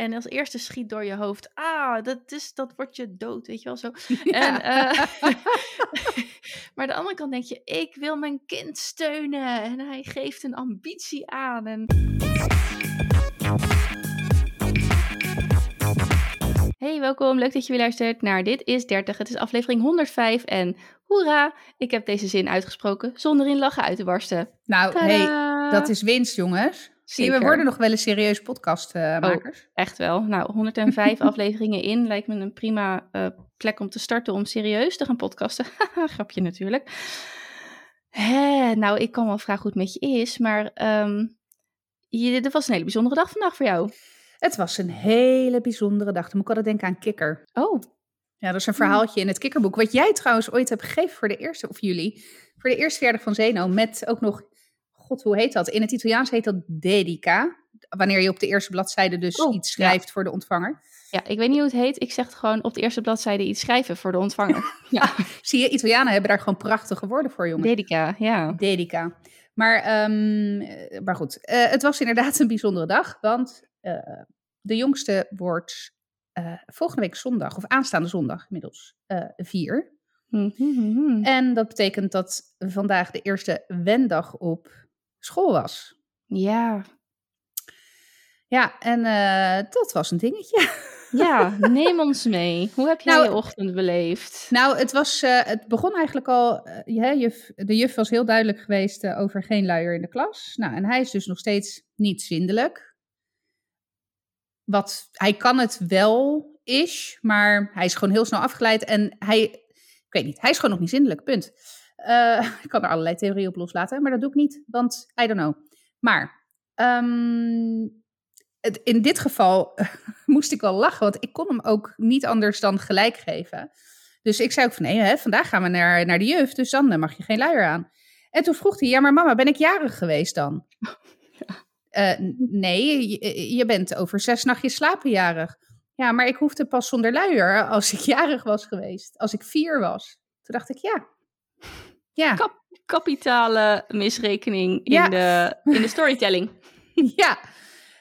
En als eerste schiet door je hoofd, ah, dat, is, dat wordt je dood, weet je wel zo. En, uh, maar de andere kant denk je, ik wil mijn kind steunen. En hij geeft een ambitie aan. En... Hey, welkom. Leuk dat je weer luistert naar Dit is 30. Het is aflevering 105 en hoera, ik heb deze zin uitgesproken zonder in lachen uit te barsten. Nou, hey, dat is winst, jongens. Zie we worden nog wel een serieus podcastmakers. Uh, oh, echt wel. Nou, 105 afleveringen in lijkt me een prima uh, plek om te starten om serieus te gaan podcasten. Grapje natuurlijk. Hè, nou, ik kan wel vragen hoe het met je is, maar um, je, dit was een hele bijzondere dag vandaag voor jou. Het was een hele bijzondere dag. Dan moet ik altijd denken aan kikker. Oh. Ja, dat is een verhaaltje in het kikkerboek. Wat jij trouwens ooit hebt gegeven voor de eerste, of jullie, voor de eerste verjaardag van Zeno. Met ook nog god, hoe heet dat? In het Italiaans heet dat dedica. Wanneer je op de eerste bladzijde dus oh, iets schrijft voor de ontvanger. Ja, ik weet niet hoe het heet. Ik zeg het gewoon op de eerste bladzijde iets schrijven voor de ontvanger. ja. Zie je, Italianen hebben daar gewoon prachtige woorden voor, jongens. Dedica, ja. Dedica. Maar, um, maar goed, uh, het was inderdaad een bijzondere dag, want uh, de jongste wordt uh, volgende week zondag, of aanstaande zondag inmiddels, vier. Mm -hmm. En dat betekent dat vandaag de eerste wendag op school was. Ja. Ja, en uh, dat was een dingetje. Ja, neem ons mee. Hoe heb jij nou, je ochtend beleefd? Nou, het, was, uh, het begon eigenlijk al. Uh, juf, de juf was heel duidelijk geweest over geen luier in de klas. Nou, en hij is dus nog steeds niet zindelijk. Wat, hij kan het wel, is, maar hij is gewoon heel snel afgeleid. En hij, ik weet niet, hij is gewoon nog niet zindelijk, punt. Uh, ik kan er allerlei theorieën op loslaten, maar dat doe ik niet, want I don't know. Maar um, het, in dit geval moest ik wel lachen, want ik kon hem ook niet anders dan gelijk geven. Dus ik zei ook van nee, hè, vandaag gaan we naar, naar de juf, dus dan mag je geen luier aan. En toen vroeg hij, ja maar mama, ben ik jarig geweest dan? Ja. Uh, nee, je, je, bent over zes nachtjes slapen jarig. Ja, maar ik hoefde pas zonder luier als ik jarig was geweest, als ik vier was. Toen dacht ik, ja, ja. Kap kapitale misrekening in, de, in de storytelling. ja,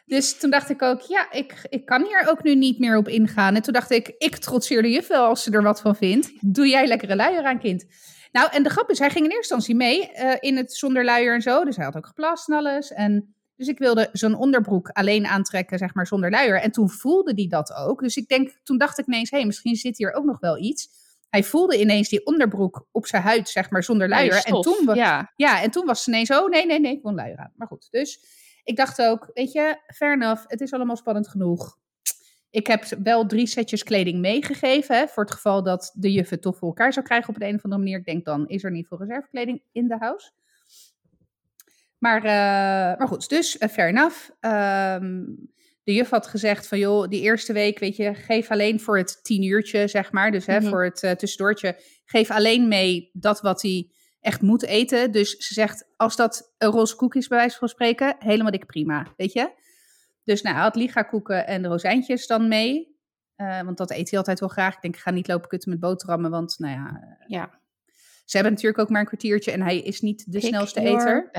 dus toen dacht ik ook, ja, ik, ik kan hier ook nu niet meer op ingaan. En toen dacht ik, ik trotseer de juf wel als ze er wat van vindt. Doe jij lekkere luier aan, kind. Nou, en de grap is, hij ging in eerste instantie mee uh, in het zonder luier en zo. Dus hij had ook geplast en alles. En dus ik wilde zo'n onderbroek alleen aantrekken, zeg maar, zonder luier. En toen voelde hij dat ook. Dus ik denk, toen dacht ik ineens, hé, hey, misschien zit hier ook nog wel iets hij voelde ineens die onderbroek op zijn huid, zeg maar, zonder luier. en, toen, ja. ja, en toen was het ineens, oh nee, nee, nee, ik wil luier aan. Maar goed, dus ik dacht ook, weet je, fair enough, het is allemaal spannend genoeg. Ik heb wel drie setjes kleding meegegeven, hè, voor het geval dat de juf het toch voor elkaar zou krijgen op de een of andere manier. Ik denk, dan is er niet veel reservekleding in de house. Maar, uh, maar goed, dus uh, fair enough. Um, de juf had gezegd van joh, die eerste week, weet je, geef alleen voor het tien uurtje, zeg maar. Dus hè, mhm. voor het uh, tussendoortje, geef alleen mee dat wat hij echt moet eten. Dus ze zegt, als dat een roze koek is, bij wijze van spreken, helemaal dik prima, weet je. Dus nou, hij had liga koeken en de rozijntjes dan mee. Uh, want dat eet hij altijd wel graag. Ik denk, ik ga niet lopen kutten met boterhammen, want nou ja... Eh, ja. Ze hebben natuurlijk ook maar een kwartiertje en hij is niet de snelste eter.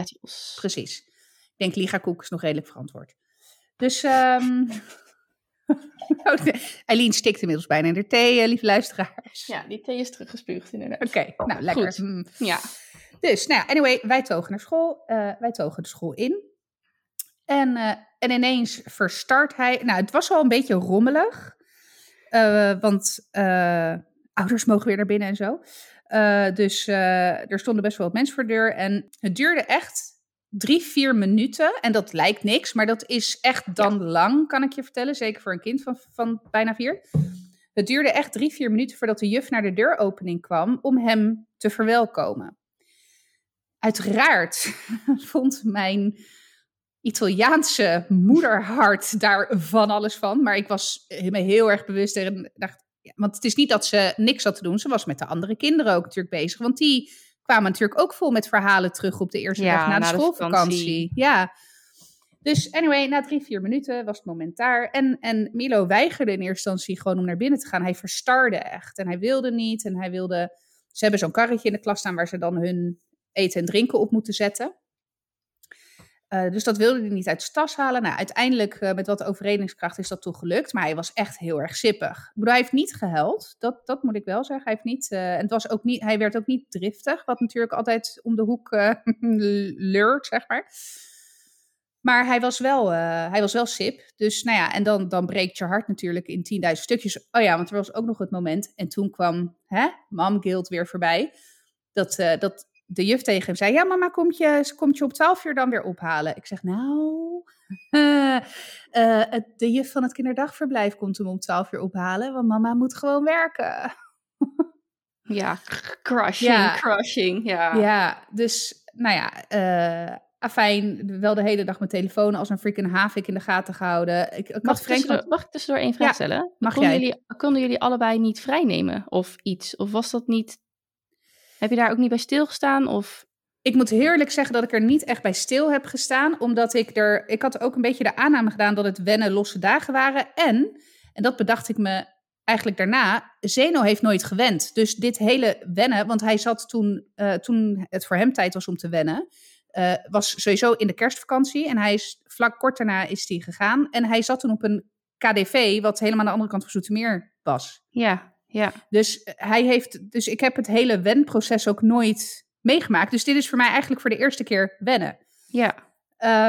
Precies. Ik denk, liga koek is nog redelijk verantwoord. Dus um, Eileen stikt inmiddels bijna in de thee, eh, lieve luisteraars. Ja, die thee is teruggespuugd inderdaad. Oké, nou lekker. Mm. Ja. Dus, nou anyway, wij togen naar school. Uh, wij togen de school in. En, uh, en ineens verstart hij... Nou, het was wel een beetje rommelig. want ouders mogen weer naar binnen en zo. dus er stonden best wel wat mensen voor de deur. En het duurde echt drie, vier minuten. En dat lijkt niks, maar dat is echt dan lang, kan ik je vertellen. Zeker voor een kind van, van bijna vier. Het duurde echt drie, vier minuten voordat de juf naar de deuropening kwam om hem te verwelkomen. Uiteraard vond mijn Italiaanse moederhart daar van alles van. Maar ik was me heel erg bewust en dacht, ja, want het is niet dat ze niks had te doen. Ze was met de andere kinderen ook natuurlijk bezig. Want die kwamen natuurlijk ook vol met verhalen terug op de eerste dag na de schoolvakantie. Ja. Dus anyway, na drie, vier minuten was het moment daar. En, en Milo weigerde in eerste instantie gewoon om naar binnen te gaan. Hij verstarde echt en hij wilde niet. En hij wilde... Ze hebben zo'n karretje in de klas staan waar ze dan hun eten en drinken op moeten zetten. Uh, dus dat wilde hij niet uit tas halen. Nou, uiteindelijk uh, met wat overredingskracht is dat toch gelukt. Maar hij was echt heel erg sippig. Ik bedoel, hij heeft niet gehuild. Dat, dat moet ik wel zeggen. Hij, heeft niet, uh, en het was ook niet, hij werd ook niet driftig. Wat natuurlijk altijd om de hoek leurt, zeg maar. Maar hij was wel, hij was wel sip. Dus nou ja, en dan, dan breekt je hart natuurlijk in 10.000 stukjes. Oh ja, want er was ook nog het moment. En toen kwam hè, Mom Guild weer voorbij. Dat, dat de juf tegen hem zei: Ja, mama, komt je, komt je op 12 uur dan weer ophalen? Ik zeg: Nou, uh, uh, de juf van het kinderdagverblijf komt hem om 12 uur ophalen, want mama moet gewoon werken. ja, crushing, ja. crushing. Ja. ja, dus nou ja, uh, afijn, wel de hele dag mijn telefoon als een freaking havik in de gaten gehouden. Ik, ik mag, tussendoor, mag ik tussendoor één vraag ja, stellen? Mag konden, jij? Jullie, konden jullie allebei niet vrijnemen of iets? Of was dat niet heb je daar ook niet bij stilgestaan? Of? Ik moet heerlijk zeggen dat ik er niet echt bij stil heb gestaan. Omdat ik er. Ik had ook een beetje de aanname gedaan dat het wennen losse dagen waren. En, en dat bedacht ik me eigenlijk daarna. Zeno heeft nooit gewend. Dus dit hele wennen. Want hij zat toen. Uh, toen het voor hem tijd was om te wennen. Uh, was sowieso in de kerstvakantie. En hij is vlak kort daarna is hij gegaan. En hij zat toen op een KDV, wat helemaal aan de andere kant van Zoetermeer was. Ja. Ja. Dus eh, hij heeft, dus ik heb het hele wenproces ook nooit meegemaakt. Dus dit is voor mij eigenlijk voor de eerste keer wennen. Ja.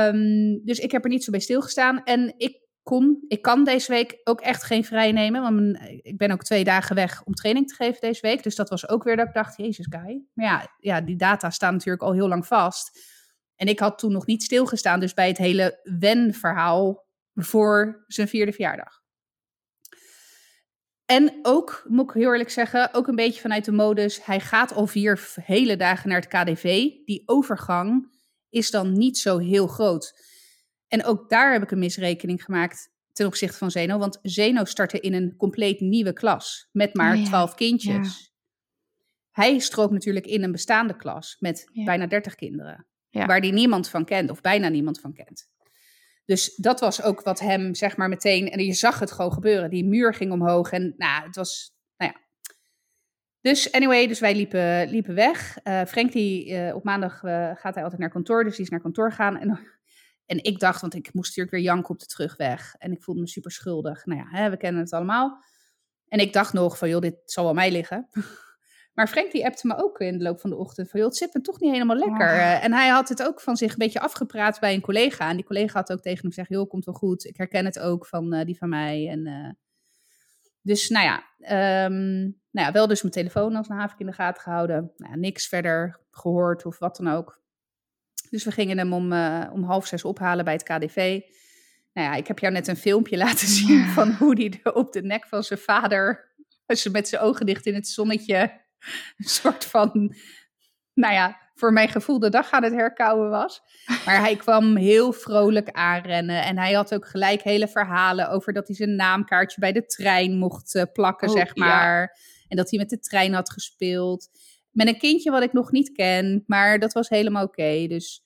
Um, dus ik heb er niet zo bij stilgestaan. En ik kon, ik kan deze week ook echt geen vrij nemen. Want mijn, ik ben ook twee dagen weg om training te geven deze week. Dus dat was ook weer dat ik dacht, jezus guy. Maar ja, ja, die data staan natuurlijk al heel lang vast. En ik had toen nog niet stilgestaan. Dus bij het hele wen-verhaal voor zijn vierde verjaardag. En ook, moet ik heel eerlijk zeggen, ook een beetje vanuit de modus. Hij gaat al vier hele dagen naar het KDV. Die overgang is dan niet zo heel groot. En ook daar heb ik een misrekening gemaakt ten opzichte van Zeno. Want Zeno startte in een compleet nieuwe klas met maar oh twaalf kindjes. Ja. Hij strookt natuurlijk in een bestaande klas met ja. bijna dertig kinderen. Ja. Waar die niemand van kent, of bijna niemand van kent. Dus dat was ook wat hem, zeg maar, meteen. En je zag het gewoon gebeuren. Die muur ging omhoog. En nou, het was. Nou ja. Dus anyway, dus wij liepen, liepen weg. Uh, Frank, die, uh, op maandag uh, gaat hij altijd naar kantoor. Dus die is naar kantoor gaan. En, en ik dacht, want ik moest natuurlijk weer janken op de terugweg. En ik voelde me super schuldig. Nou ja, hè, we kennen het allemaal. En ik dacht nog van, joh, dit zal wel mij liggen. Maar Frank die appte me ook in de loop van de ochtend van, joh, het zit me toch niet helemaal lekker. Oh. En hij had het ook van zich een beetje afgepraat bij een collega. En die collega had ook tegen hem gezegd, joh, komt wel goed. Ik herken het ook van uh, die van mij. En, uh, dus nou ja, um, nou ja, wel dus mijn telefoon als een havik in de gaten gehouden. Nou ja, niks verder gehoord of wat dan ook. Dus we gingen hem om, uh, om half zes ophalen bij het KDV. Nou ja, ik heb jou net een filmpje laten zien van hoe hij op de nek van zijn vader, met zijn ogen dicht in het zonnetje, een soort van, nou ja, voor mijn gevoel de dag aan het herkauwen was. Maar hij kwam heel vrolijk aanrennen. En hij had ook gelijk hele verhalen over dat hij zijn naamkaartje bij de trein mocht uh, plakken, oh, zeg maar. Ja. En dat hij met de trein had gespeeld. Met een kindje wat ik nog niet ken, maar dat was helemaal oké. Okay. Dus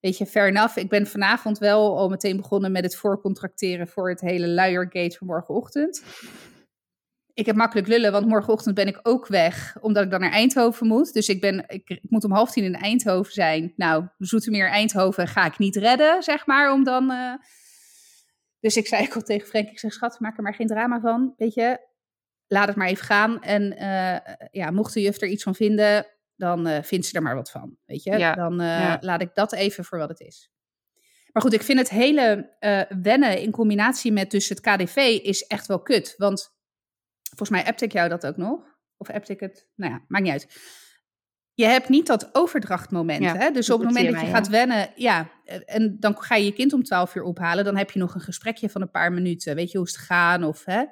weet je, fair enough. Ik ben vanavond wel al meteen begonnen met het voorcontracteren voor het hele luiergate van morgenochtend ik heb makkelijk lullen, want morgenochtend ben ik ook weg, omdat ik dan naar Eindhoven moet. Dus ik, ben, ik, ik moet om half tien in Eindhoven zijn. Nou, Zoetermeer, Eindhoven ga ik niet redden, zeg maar, om dan... Uh... Dus ik zei ook al tegen Frank, ik zeg, schat, maak er maar geen drama van, weet je. Laat het maar even gaan. En uh, ja, mocht de juf er iets van vinden, dan uh, vindt ze er maar wat van, weet je. Ja, dan ja. laat ik dat even voor wat het is. Maar goed, ik vind het hele wennen in combinatie met dus het KDV is echt wel kut. Want Volgens mij appte ik jou dat ook nog. Of appte ik het? Nou ja, maakt niet uit. Je hebt niet dat overdrachtmoment. Ja, hè? Dus op het moment dat je mij, gaat ja. wennen, ja, en dan ga je je kind om 12 uur ophalen, dan heb je nog een gesprekje van een paar minuten. Weet je hoe het gaan? Of, hè?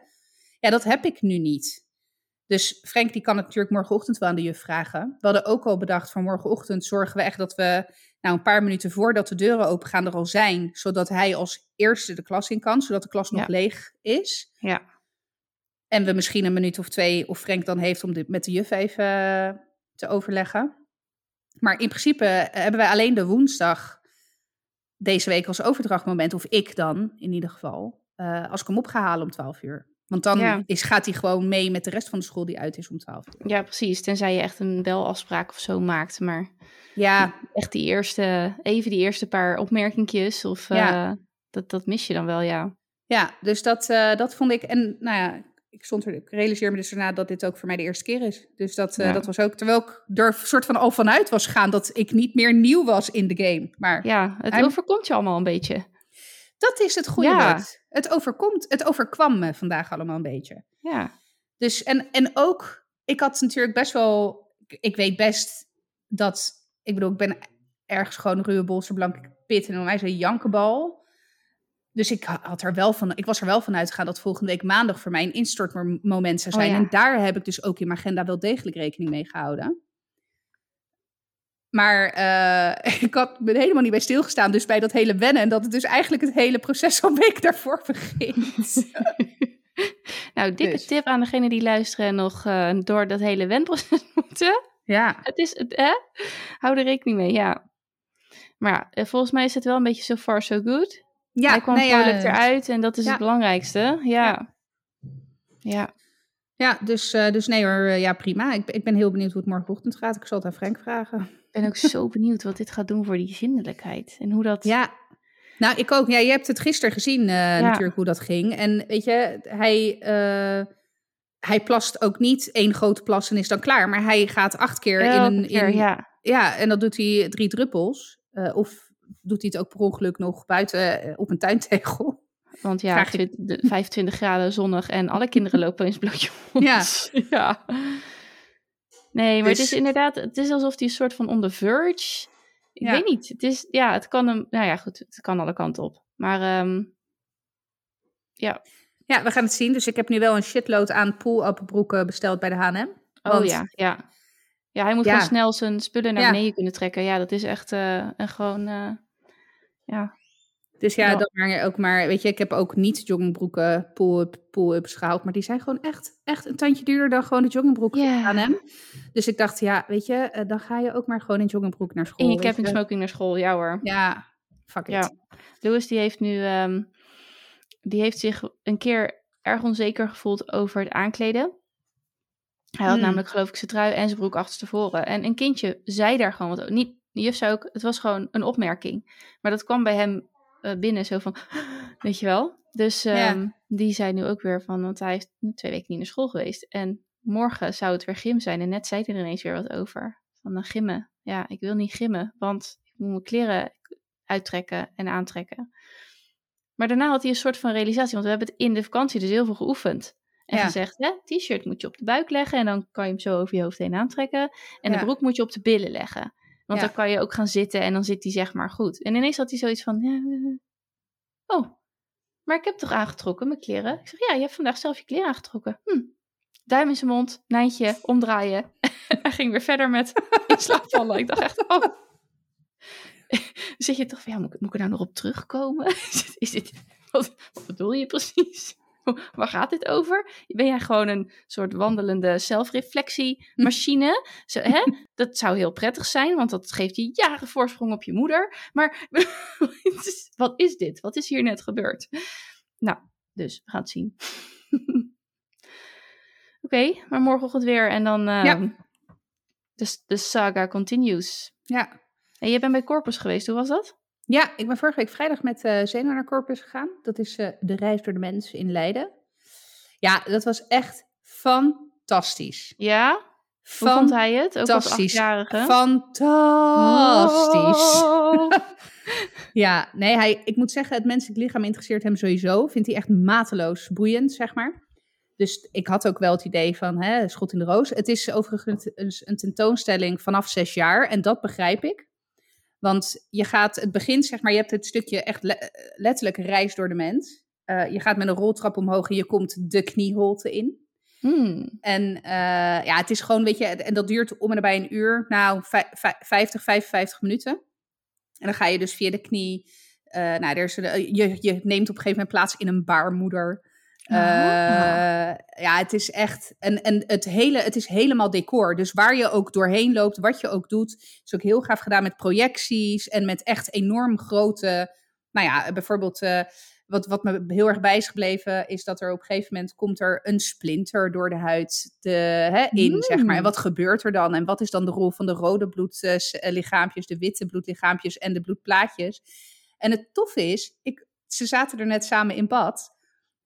Ja, dat heb ik nu niet. Dus Frank die kan het natuurlijk morgenochtend wel aan de juf vragen. We hadden ook al bedacht van morgenochtend zorgen we echt dat we nou een paar minuten voordat de deuren open gaan er al zijn, zodat hij als eerste de klas in kan, zodat de klas nog ja. leeg is. Ja. En we misschien een minuut of twee, of Frank dan heeft om dit met de juf even uh, te overleggen. Maar in principe hebben wij alleen de woensdag deze week als overdrachtmoment, of ik dan in ieder geval, uh, als ik hem op ga halen om 12 uur. Want dan Ja. is, gaat hij gewoon mee met de rest van de school die uit is om 12 uur. Ja, precies. Tenzij je echt een belafspraak of zo maakt. Maar Ja, echt die eerste, even die eerste paar opmerkingjes. Of Ja. eh, dat, dat mis je dan wel, ja. ja dus dat, eh, dat vond ik. En nou ja, ik, stond er, ik realiseer me dus daarna dat dit ook voor mij de eerste keer is. Dus dat, eh, Ja. dat was ook. Terwijl ik er soort van al vanuit was gegaan dat ik niet meer nieuw was in de game. Maar Ja, het I'm- overkomt je allemaal een beetje. dat is het goede Ja. woord. Het overkomt, het overkwam me vandaag allemaal een beetje. Ja, Dus en, en ook, ik had natuurlijk best wel, ik, weet best dat, ik bedoel, ik ben ergens gewoon een ruwe bolsterblanke pit en is een jankebal. Dus ik ha- had er wel van, ik was er wel van uitgegaan dat volgende week maandag voor mij een instortmoment zou Oh zijn. ja. En daar heb ik dus ook in mijn agenda wel degelijk rekening mee gehouden. Maar eh, ik had me helemaal niet bij stilgestaan. Dus bij dat hele wennen. En dat het dus eigenlijk het hele proces een week daarvoor begint. nou, dikke Dus. tip aan degene die luisteren en nog eh, door dat hele wenproces moeten. ja, Het is, het, hè? Hou er rekening mee, ja. Maar eh, volgens mij is het wel een beetje so far so good. Ja Hij kwam nee, ja, vrolijk eruit en dat is ja. het belangrijkste. Ja. Ja. Ja, dus, eh, dus nee hoor, eh, ja prima. Ik, ben- ik ben heel benieuwd hoe het morgenochtend gaat. Ik zal het aan Frank vragen. Ik ben ook zo benieuwd wat dit gaat doen voor die zindelijkheid. En hoe dat... Ja, nou ik ook. Ja, je hebt het gisteren gezien eh, natuurlijk hoe dat ging. En weet je, hij, hij plast ook niet één grote plas en is dan klaar. Maar hij gaat acht keer in een... keer, in, ja. ja, en dan doet hij drie druppels. Of doet hij het ook per ongeluk nog buiten eh, op een tuintegel. Want ja, de 25 graden zonnig en alle kinderen lopen eens blootje. Ja. ja. Nee, maar het Dus- is inderdaad, het is alsof die een soort van on the verge. Ik Ja. weet niet. Het is, ja, het kan hem, nou ja, goed, het kan alle kanten op. Maar ehm, ja, Ja, we gaan het zien. Dus ik heb nu wel een shitload aan pool-appelbroeken besteld bij de H&M. oh ja, ja. Ja, hij moet Ja. gewoon snel zijn spullen naar beneden kunnen trekken. Ja, dat is echt eh, een gewoon, eh, ja. Dus ja, Ja. dan maar ook maar, weet je, ik heb ook niet joggingbroeken pull-up, pull-ups gehaald, maar die zijn gewoon echt, echt een tandje duurder dan gewoon de joggingbroek aan hem. Dus ik dacht, ja, weet je, eh, dan ga je ook maar gewoon in joggingbroek naar school. In je camping smoking naar school, ja hoor. Ja, fuck it. Ja. Louis die heeft nu, ehm, die heeft zich een keer erg onzeker gevoeld over het aankleden. Hij had Hmm. namelijk geloof ik zijn trui en zijn broek achterstevoren. En een kindje zei daar gewoon wat. Niet, de juf zei ook, het was gewoon een opmerking. Maar dat kwam bij hem eh, binnen zo van, weet je wel. Dus Ja. ehm, die zei nu ook weer van, want hij is twee weken niet naar school geweest. En morgen zou het weer gym zijn. En net zei hij er ineens weer wat over. Van dan gimmen. Ja, ik wil niet gimmen, want ik moet mijn kleren uittrekken en aantrekken. Maar daarna had hij een soort van realisatie, want we hebben het in de vakantie dus heel veel geoefend. En Ja. gezegd, hè, t-shirt moet je op de buik leggen en dan kan je hem zo over je hoofd heen aantrekken. En Ja. de broek moet je op de billen leggen. Want Ja. dan kan je ook gaan zitten en dan zit hij zeg maar goed. En ineens had hij zoiets van, ja, eh, oh, maar ik heb toch aangetrokken mijn kleren? Ik zeg, ja, je hebt vandaag zelf je kleren aangetrokken. Hm. Duim in zijn mond, Nijntje, omdraaien. hij ging weer verder met in slaap vallen. Ik dacht echt, oh. Zit je toch van, ja, moet, ik- moet ik er nou nog op terugkomen? Is dit, is dit, wat, wat bedoel je precies? Waar gaat dit over? Ben jij gewoon een soort wandelende zelfreflectiemachine? Zo, hè? Dat zou heel prettig zijn, want dat geeft je jaren voorsprong op je moeder. Maar wat is dit? Wat is hier net gebeurd? Nou, dus we gaan het zien. Oké, maar morgenochtend weer en dan uh, Ja. de, de saga continues. Ja. En je bent bij Corpus geweest, hoe was dat? Ja, ik ben vorige week vrijdag met uh, naar Corpus gegaan. Dat is uh, de reis door de mens in Leiden. Ja, dat was echt fantastisch. Ja? Hoe vond hij het? Ook als Fantastisch. achtjarige? Fantastisch. Oh. ja, nee, hij, ik moet zeggen, het menselijk lichaam interesseert hem sowieso. Vindt hij echt mateloos boeiend, zeg maar. Dus ik had ook wel het idee van, hè, schot in de roos. Het is overigens een tentoonstelling vanaf zes jaar en dat begrijp ik. Want je gaat, het begint zeg maar, je hebt het stukje echt le letterlijk reis door de mens. Uh, je gaat met een roltrap omhoog en je komt de knieholte in. Hmm. En uh, ja, het is gewoon, weet je, en dat duurt om en nabij een uur, nou, 50, 55 minuten. En dan ga je dus via de knie, uh, nou, er is je, je neemt op een gegeven moment plaats in een baarmoeder. Uh, oh. Ja, het is echt, en, en het, hele, het is helemaal decor. Dus waar je ook doorheen loopt, wat je ook doet, is ook heel gaaf gedaan met projecties en met echt enorm grote, nou ja, bijvoorbeeld... Uh, wat, wat me heel erg bij is gebleven, is dat er op een gegeven moment komt er een splinter door de huid de, hè, in, zeg maar. En Mm. wat gebeurt er dan? En wat is dan de rol van de rode bloedlichaampjes, de witte bloedlichaampjes en de bloedplaatjes? En het toffe is, ik, ze zaten er net samen in bad.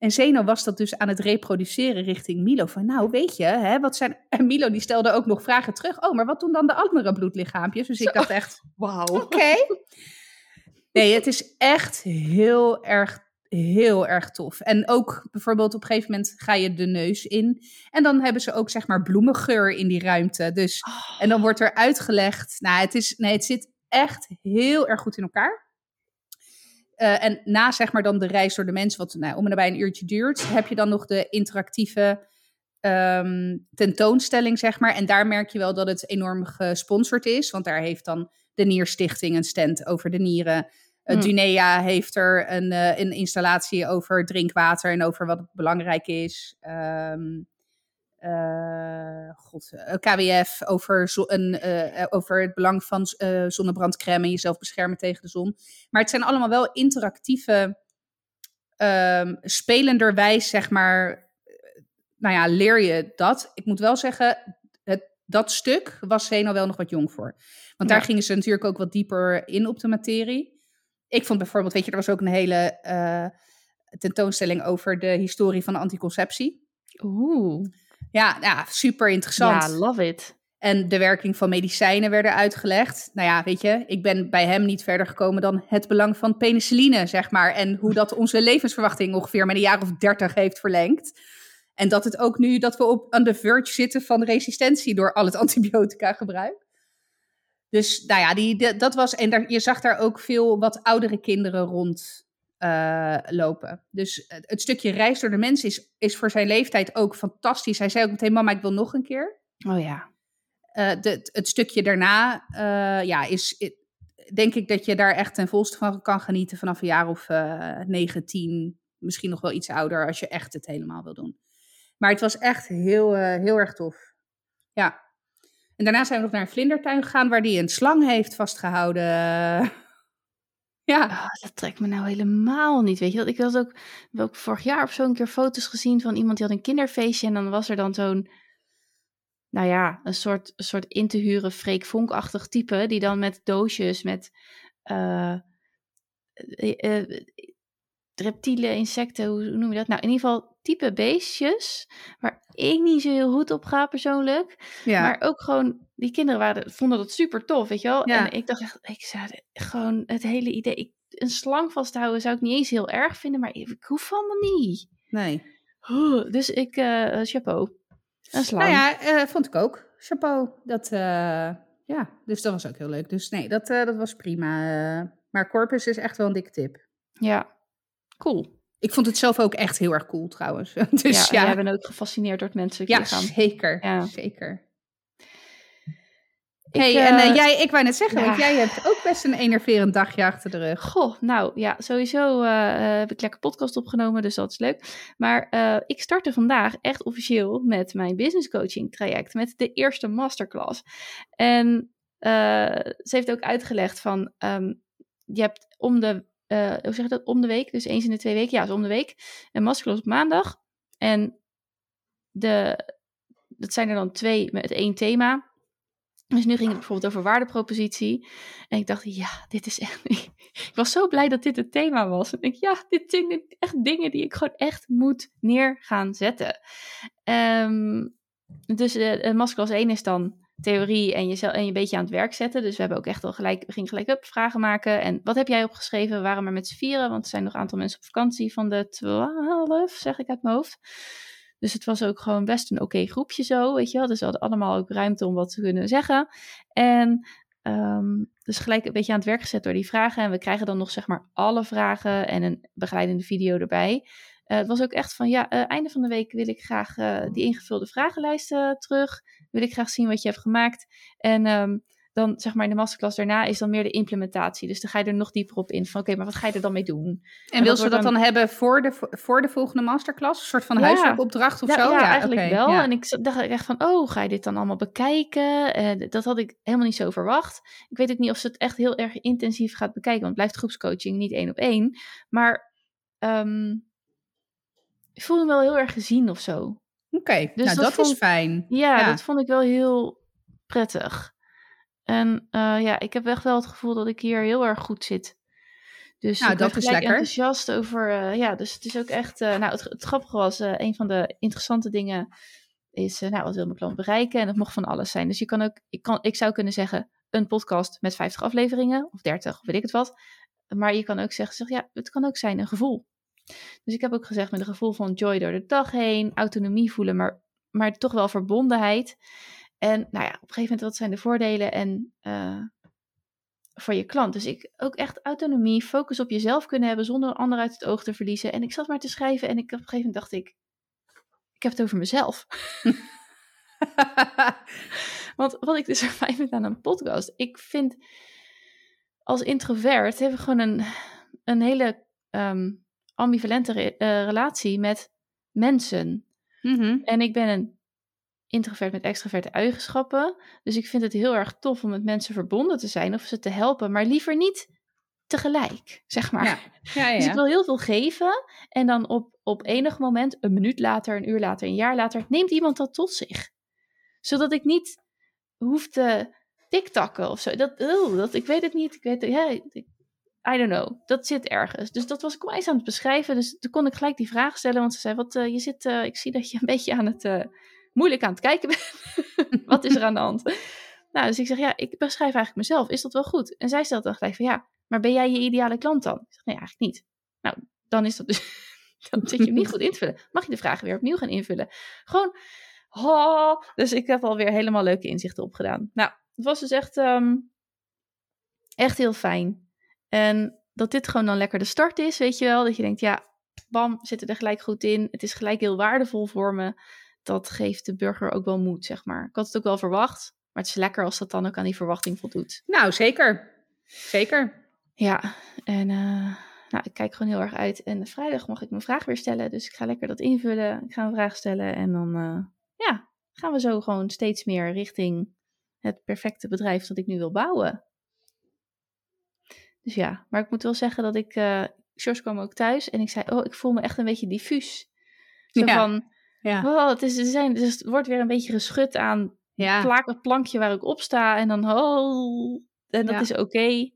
En Zeno was dat dus aan het reproduceren richting Milo. Van nou, weet je, hè, wat zijn... En Milo die stelde ook nog vragen terug. Oh, maar wat doen dan de andere bloedlichaampjes? Dus ik dacht echt, Wauw. Oké. Nee, het is echt heel erg, heel erg tof. En ook bijvoorbeeld op een gegeven moment ga je de neus in. En dan hebben ze ook zeg maar bloemengeur in die ruimte. Dus, en dan wordt er uitgelegd. Nou, het, is, nee, het zit echt heel erg goed in elkaar. Eh, en na zeg maar dan de reis door de mens, wat nou, om en nabij een uurtje duurt, heb je dan nog de interactieve ehm, tentoonstelling, zeg maar. En daar merk je wel dat het enorm gesponsord is, want daar heeft dan de Nierstichting een stand over de nieren. Uh. Dunea heeft er een, eh, een installatie over drinkwater en over wat belangrijk is. Ehm, eh, God, eh, KWF over, zo, een, eh, over het belang van eh, zonnebrandcrème en jezelf beschermen tegen de zon. Maar het zijn allemaal wel interactieve, ehm, spelenderwijs, zeg maar. Nou ja, leer je dat. Ik moet wel zeggen, het, dat stuk was Zeno wel nog wat jong voor. Want daar gingen ze natuurlijk ook wat dieper in op de materie. Ik vond bijvoorbeeld, weet je, er was ook een hele tentoonstelling over de historie van de anticonceptie. Oeh. Ja, ja super interessant. Ja, love it. En de werking van medicijnen werden uitgelegd. Nou ja, weet je, ik ben bij hem niet verder gekomen dan het belang van penicilline, zeg maar. En hoe dat onze levensverwachting ongeveer met een jaar of dertig heeft verlengd. En dat het ook nu, dat we op aan de verge zitten van resistentie door al het antibiotica gebruik. Dus nou ja, die, dat was, en daar, je zag daar ook veel wat oudere kinderen rond eh, lopen. Dus het, het stukje reis door de mens is, is voor zijn leeftijd ook fantastisch. Hij zei ook meteen, mama, ik wil nog een keer. Oh ja. Eh, de, het stukje daarna, eh, ja, is, denk ik dat je daar echt ten volste van kan genieten vanaf een jaar of eh 9, 10, misschien nog wel iets ouder als je echt het helemaal wil doen. Maar het was echt heel, heel erg tof. Ja. En daarna zijn we nog naar een vlindertuin gegaan waar die een slang heeft vastgehouden. Ja. Ah, dat trekt me nou helemaal niet. Weet je, wat? ik had ook, vorig jaar of zo een keer foto's gezien van iemand die had een kinderfeestje. En dan was er dan zo'n, nou ja, een soort, een soort in te huren Freek Vonk-achtig type. Die dan met doosjes, met eh, eh, eh, reptielen, insecten, hoe hoe noem je dat? Nou, in ieder geval type beestjes. Waar ik niet zo heel goed op ga persoonlijk. ja. Maar ook gewoon, die kinderen waren, vonden dat super tof, weet je wel. Ja. En ik dacht echt, ik zou gewoon het hele idee, ik, een slang vasthouden zou ik niet eens heel erg vinden, maar ik, ik hoef allemaal niet. nee. Dus ik, eh chapeau. Een slang. Nou ja, eh, vond ik ook. Chapeau. Dat, eh, ja, dus dat was ook heel leuk. Dus nee, dat, dat was prima. maar Corpus is echt wel een dikke tip. Ja, cool. Ik vond het zelf ook echt heel erg cool trouwens. Dus ja, ja, jij bent ook gefascineerd door het menselijk ja lichaam. zeker. Ja. zeker. Ik, hey, en eh, eh, jij, ik wou net zeggen, ja. want jij hebt ook best een enerverend dagje achter de rug. Goh, nou ja, sowieso eh, heb ik lekker podcast opgenomen, dus dat is leuk. Maar ik startte vandaag echt officieel met mijn business coaching traject, met de eerste masterclass. En ze heeft ook uitgelegd van, ehm, je hebt om de, hoe zeg je dat, om de week, dus eens in de twee weken, ja, dus om de week, een masterclass op maandag. En de, dat zijn er dan twee met één thema. Dus nu ging het bijvoorbeeld over waardepropositie. En ik dacht, ja, dit is echt. Ik was zo blij dat dit het thema was. En ik, ja, dit zijn echt dingen die ik gewoon echt moet neer gaan zetten. Ehm, dus de masterclass 1 is dan theorie en jezelf en je een beetje aan het werk zetten. Dus we hebben ook echt al gelijk, we gingen gelijk up vragen maken. En wat heb jij opgeschreven? We waren maar met z'n vieren, want er zijn nog een aantal mensen op vakantie van de 12, zeg ik uit mijn hoofd. Dus het was ook gewoon best een oké groepje zo, weet je wel. Dus we hadden allemaal ook ruimte om wat te kunnen zeggen. En ehm, dus gelijk een beetje aan het werk gezet door die vragen. En we krijgen dan nog zeg maar alle vragen en een begeleidende video erbij. Eh, het was ook echt van, ja, eh, einde van de week wil ik graag eh, die ingevulde vragenlijsten terug. Wil ik graag zien wat je hebt gemaakt. En ehm, dan zeg maar in de masterclass daarna is dan meer de implementatie. Dus dan ga je er nog dieper op in van, oké, maar wat ga je er dan mee doen? En wil ze dat dan- dan hebben voor de, voor de volgende masterclass? Een soort van Ja. huiswerkopdracht of ja, zo? ja, eigenlijk wel. En ik dacht echt van, oh, ga je dit dan allemaal bekijken? Eh, dat had ik helemaal niet zo verwacht. Ik weet ook niet of ze het echt heel erg intensief gaat bekijken, want het blijft groepscoaching, niet één op één. Maar ehm, ik voelde me wel heel erg gezien of zo. Oké, Dus nou dat dat, vond- is fijn. Ja. dat vond ik wel heel prettig. En eh, ja, ik heb echt wel het gevoel dat ik hier heel erg goed zit. Dus Nou, ik dat werd is lekker. enthousiast over... eh, ja, dus het is ook echt... eh, nou, het, het grappige was, een van de interessante dingen is... nou, wat wil mijn klant bereiken? En dat mocht van alles zijn. Dus je kan ook... Ik, kan, ik zou kunnen zeggen, een podcast met 50 afleveringen. Of 30, of weet ik het wat. Maar je kan ook zeggen, zeg, ja, het kan ook zijn een gevoel. Dus ik heb ook gezegd met een gevoel van joy door de dag heen. Autonomie voelen, maar, maar toch wel verbondenheid. En nou ja, op een gegeven moment, wat zijn de voordelen en eh, voor je klant? Dus ik ook echt autonomie, focus op jezelf kunnen hebben zonder een ander uit het oog te verliezen. En ik zat maar te schrijven en ik, op een gegeven moment dacht ik, ik heb het over mezelf. Want wat ik dus fijn vind aan een podcast, ik vind als introvert heb ik gewoon een, een hele ehm, ambivalente re- eh, relatie met mensen. Mhm. En ik ben een introvert met extraverte eigenschappen. Dus ik vind het heel erg tof om met mensen verbonden te zijn of ze te helpen, maar liever niet tegelijk, zeg maar. Ja. Ja, ja, Dus ik wil heel veel geven en dan op, op enig moment, een minuut later, een uur later, een jaar later, neemt iemand dat tot zich. Zodat ik niet hoef te tiktakken of zo. Dat, oh, dat, ik weet het niet. Ik weet het, ja, I don't know. Dat zit ergens. Dus dat was ik eens aan het beschrijven. Dus toen kon ik gelijk die vraag stellen. Want ze zei, wat, eh, je zit, eh, ik zie dat je een beetje aan het, eh, moeilijk aan het kijken bent. wat is er aan de hand? Nou, dus ik zeg, ja, ik beschrijf eigenlijk mezelf. Is dat wel goed? En zij stelt dan gelijk van, ja, maar ben jij je ideale klant dan? Ik zeg, nee, eigenlijk niet. Nou, dan is dat dus, dan zit je hem niet goed in te vullen. Mag je de vragen weer opnieuw gaan invullen? Gewoon, oh, dus ik heb alweer helemaal leuke inzichten opgedaan. Nou, het was dus echt, ehm, echt heel fijn. En dat dit gewoon dan lekker de start is, weet je wel. Dat je denkt, ja, bam, zitten er gelijk goed in. Het is gelijk heel waardevol voor me. Dat geeft de burger ook wel moed, zeg maar. Ik had het ook wel verwacht. Maar het is lekker als dat dan ook aan die verwachting voldoet. Nou, zeker. Zeker. Ja, en eh, nou, ik kijk gewoon heel erg uit. En vrijdag mag ik mijn vraag weer stellen. Dus ik ga lekker dat invullen. Ik ga een vraag stellen. En dan eh, ja, gaan we zo gewoon steeds meer richting het perfecte bedrijf dat ik nu wil bouwen. Dus ja, maar ik moet wel zeggen dat ik... George kwam ook thuis en ik zei, oh, ik voel me echt een beetje diffuus. Zo Ja. van, Ja. oh, het, is, er zijn, dus het wordt weer een beetje geschud aan Ja. het plankje waar ik op sta en dan oh, en dat Ja. is oké.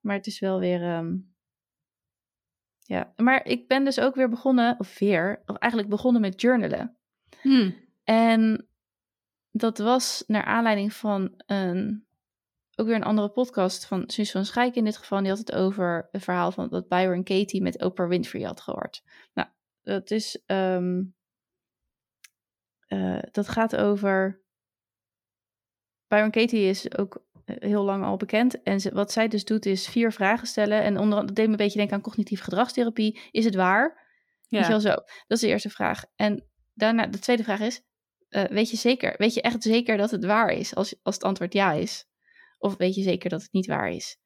Maar het is wel weer, ehm, ja. Maar ik ben dus ook weer begonnen, of weer, of eigenlijk begonnen met journalen. Hm. En dat was naar aanleiding van een, ook weer een andere podcast van Suus van Schijk in dit geval. Die had het over het verhaal van dat Byron Katie met Oprah Winfrey had gehoord. Nou, dat is, ehm, eh, dat gaat over, Byron Katie is ook eh, heel lang al bekend. En ze, wat zij dus doet is vier vragen stellen. En onder, dat deed me een beetje denken aan cognitieve gedragstherapie. Is het waar? Weet je wel zo. Dat is de eerste vraag. En daarna, de tweede vraag is, eh, weet je zeker, weet je echt zeker dat het waar is als, als het antwoord ja is? Of weet je zeker dat het niet waar is?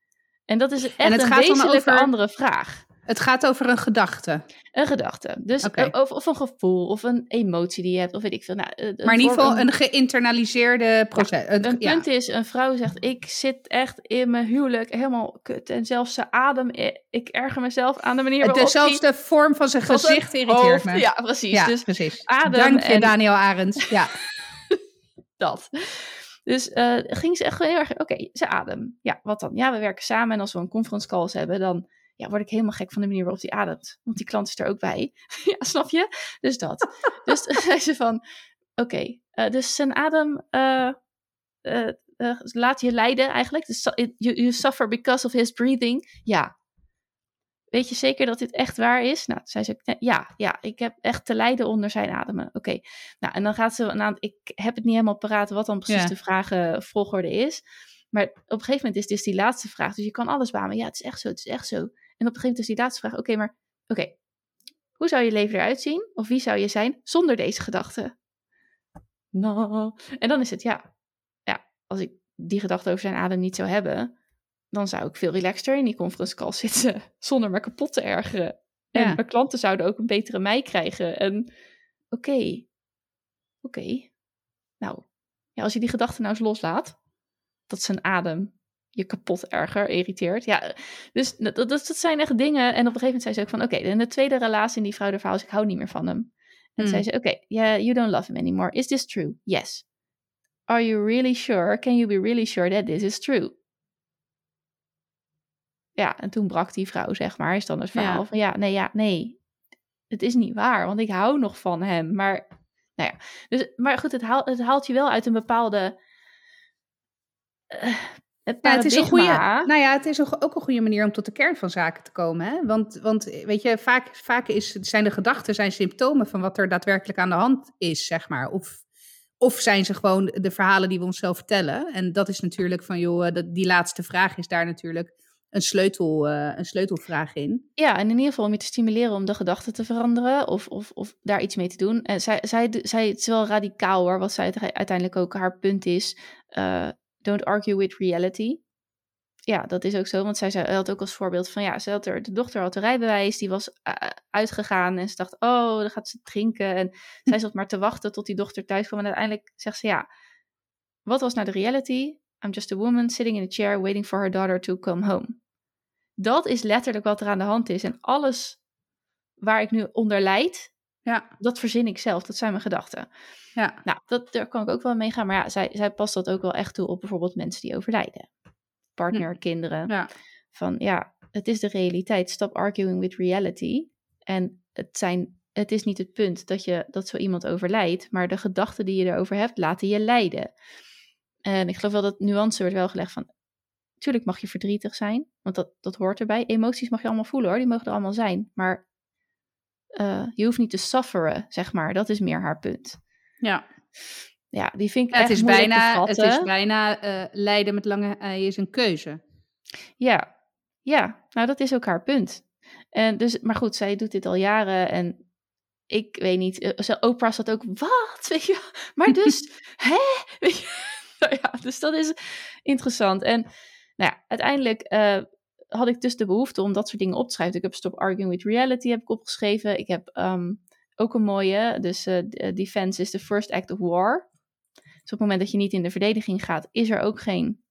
En dat is echt het een gaat dan wezenlijke over- andere vraag. Het gaat over een gedachte. Een gedachte. Dus, eh, of, of een gevoel, of een emotie die je hebt, of weet ik veel. Nou, eh, Maar in ieder geval een geïnternaliseerde proces. Een- Een ja. punt is, een vrouw zegt, ik zit echt in mijn huwelijk helemaal kut. En zelfs zijn adem, eh, ik erger mezelf aan de manier waarop Dezelfde vorm van zijn hij- van zijn gezicht irriteert hoofd- me. Ja, precies. Ja, Dus precies. adem Dank je, en- Daniel Arends. Ja. dat. Dus eh, ging ze echt heel erg, oké, ze adem. Ja, wat dan? Ja, we werken samen en als we een conference calls hebben, dan ja, word ik helemaal gek van de manier waarop die ademt. Want die klant is er ook bij. ja, snap je? Dus dat. dus zei ze van, oké, eh, dus zijn adem eh, eh, laat je lijden eigenlijk. Dus, you, you suffer because of his breathing. Ja. Weet je zeker dat dit echt waar is? Nou, zei ze, "Nee, ja, ja, ik heb echt te lijden onder zijn ademen. Oké, nou, en dan gaat ze, nou, ik heb het niet helemaal paraat wat dan precies Ja. de vragenvolgorde is. Maar op een gegeven moment is dus die laatste vraag. Dus je kan alles beamen. Ja, het is echt zo, het is echt zo. En op een gegeven moment is die laatste vraag. Oké, maar oké. Hoe zou je leven eruit zien? Of wie zou je zijn zonder deze gedachte? Nou, en dan is het ja. Ja, als ik die gedachte over zijn adem niet zou hebben, dan zou ik veel relaxter in die conference call zitten. Zonder me kapot te ergeren. En Ja. mijn klanten zouden ook een betere mij krijgen. En oké, oké. Nou, ja, als je die gedachte nou eens loslaat, dat zijn adem je kapot erger irriteert. Ja, dus dat, dat, dat zijn echt dingen. En op een gegeven moment zei ze ook van, oké, in de tweede relatie in die vrouw de verhaal is, ik hou niet meer van hem. En Hmm. zei ze, oké, yeah, you don't love him anymore. Is this true? Yes. Are you really sure? Can you be really sure that this is true? Ja, en toen brak die vrouw, zeg maar, is dan het verhaal Ja. van, ja, nee, ja, nee. Het is niet waar, want ik hou nog van hem. Maar, nou ja. Dus, maar goed, het, haalt het haalt je wel uit een bepaalde... eh, het Ja, het is een goede, nou ja, het is ook een goede manier om tot de kern van zaken te komen. Hè? Want, want weet je, vaak, vaak is, zijn de gedachten zijn symptomen van wat er daadwerkelijk aan de hand is, zeg maar. Of, of zijn ze gewoon de verhalen die we onszelf vertellen. En dat is natuurlijk van, joh, eh, dat, die laatste vraag is daar natuurlijk een, sleutel, eh, een sleutelvraag in. Ja, en in ieder geval om je te stimuleren om de gedachten te veranderen of, of, of daar iets mee te doen. En zij, zij, zij het is wel radicaal hoor, wat zij uite- uiteindelijk ook haar punt is. eh, don't argue with reality. Ja, dat is ook zo, want zij zei, had ook als voorbeeld van ja, ze had er, de dochter had een rijbewijs, die was eh, uitgegaan en ze dacht, oh, dan gaat ze drinken. En zij zat maar te wachten tot die dochter thuis kwam. En uiteindelijk zegt ze ja, wat was nou de reality? I'm just a woman sitting in a chair waiting for her daughter to come home. Dat is letterlijk wat er aan de hand is. En alles waar ik nu onder lijd, Ja, dat verzin ik zelf. Dat zijn mijn gedachten. ja, Nou, dat, daar kan ik ook wel mee gaan. Maar ja, zij, zij past dat ook wel echt toe op bijvoorbeeld mensen die overlijden. Partner, kinderen. ja. Van ja, het is de realiteit. Stop arguing with reality. En het, zijn, het is niet het punt dat, je, dat zo iemand overlijdt. Maar de gedachten die je erover hebt, laten je leiden. En ik geloof wel dat nuance wordt wel gelegd van... Tuurlijk mag je verdrietig zijn, want dat, dat hoort erbij. Emoties mag je allemaal voelen hoor, die mogen er allemaal zijn. Maar eh, je hoeft niet te sufferen, zeg maar. Dat is meer haar punt. ja. Ja, die vind ik Ja, het, echt is moeilijk bijna, het vatten. is bijna eh, lijden met lange ei is een keuze. Ja, ja, nou dat is ook haar punt. En dus, maar goed, zij doet dit al jaren en ik weet niet, eh, Oprah zat ook, wat, weet je, maar dus, hè, weet je, nou ja, dus dat is interessant. En nou ja, uiteindelijk eh, had ik dus de behoefte om dat soort dingen op te schrijven. Ik heb Stop Arguing with Reality heb ik opgeschreven. Ik heb ehm, ook een mooie, dus eh, eh, Defense is the first act of war. Dus op het moment dat je niet in de verdediging gaat, is er ook geen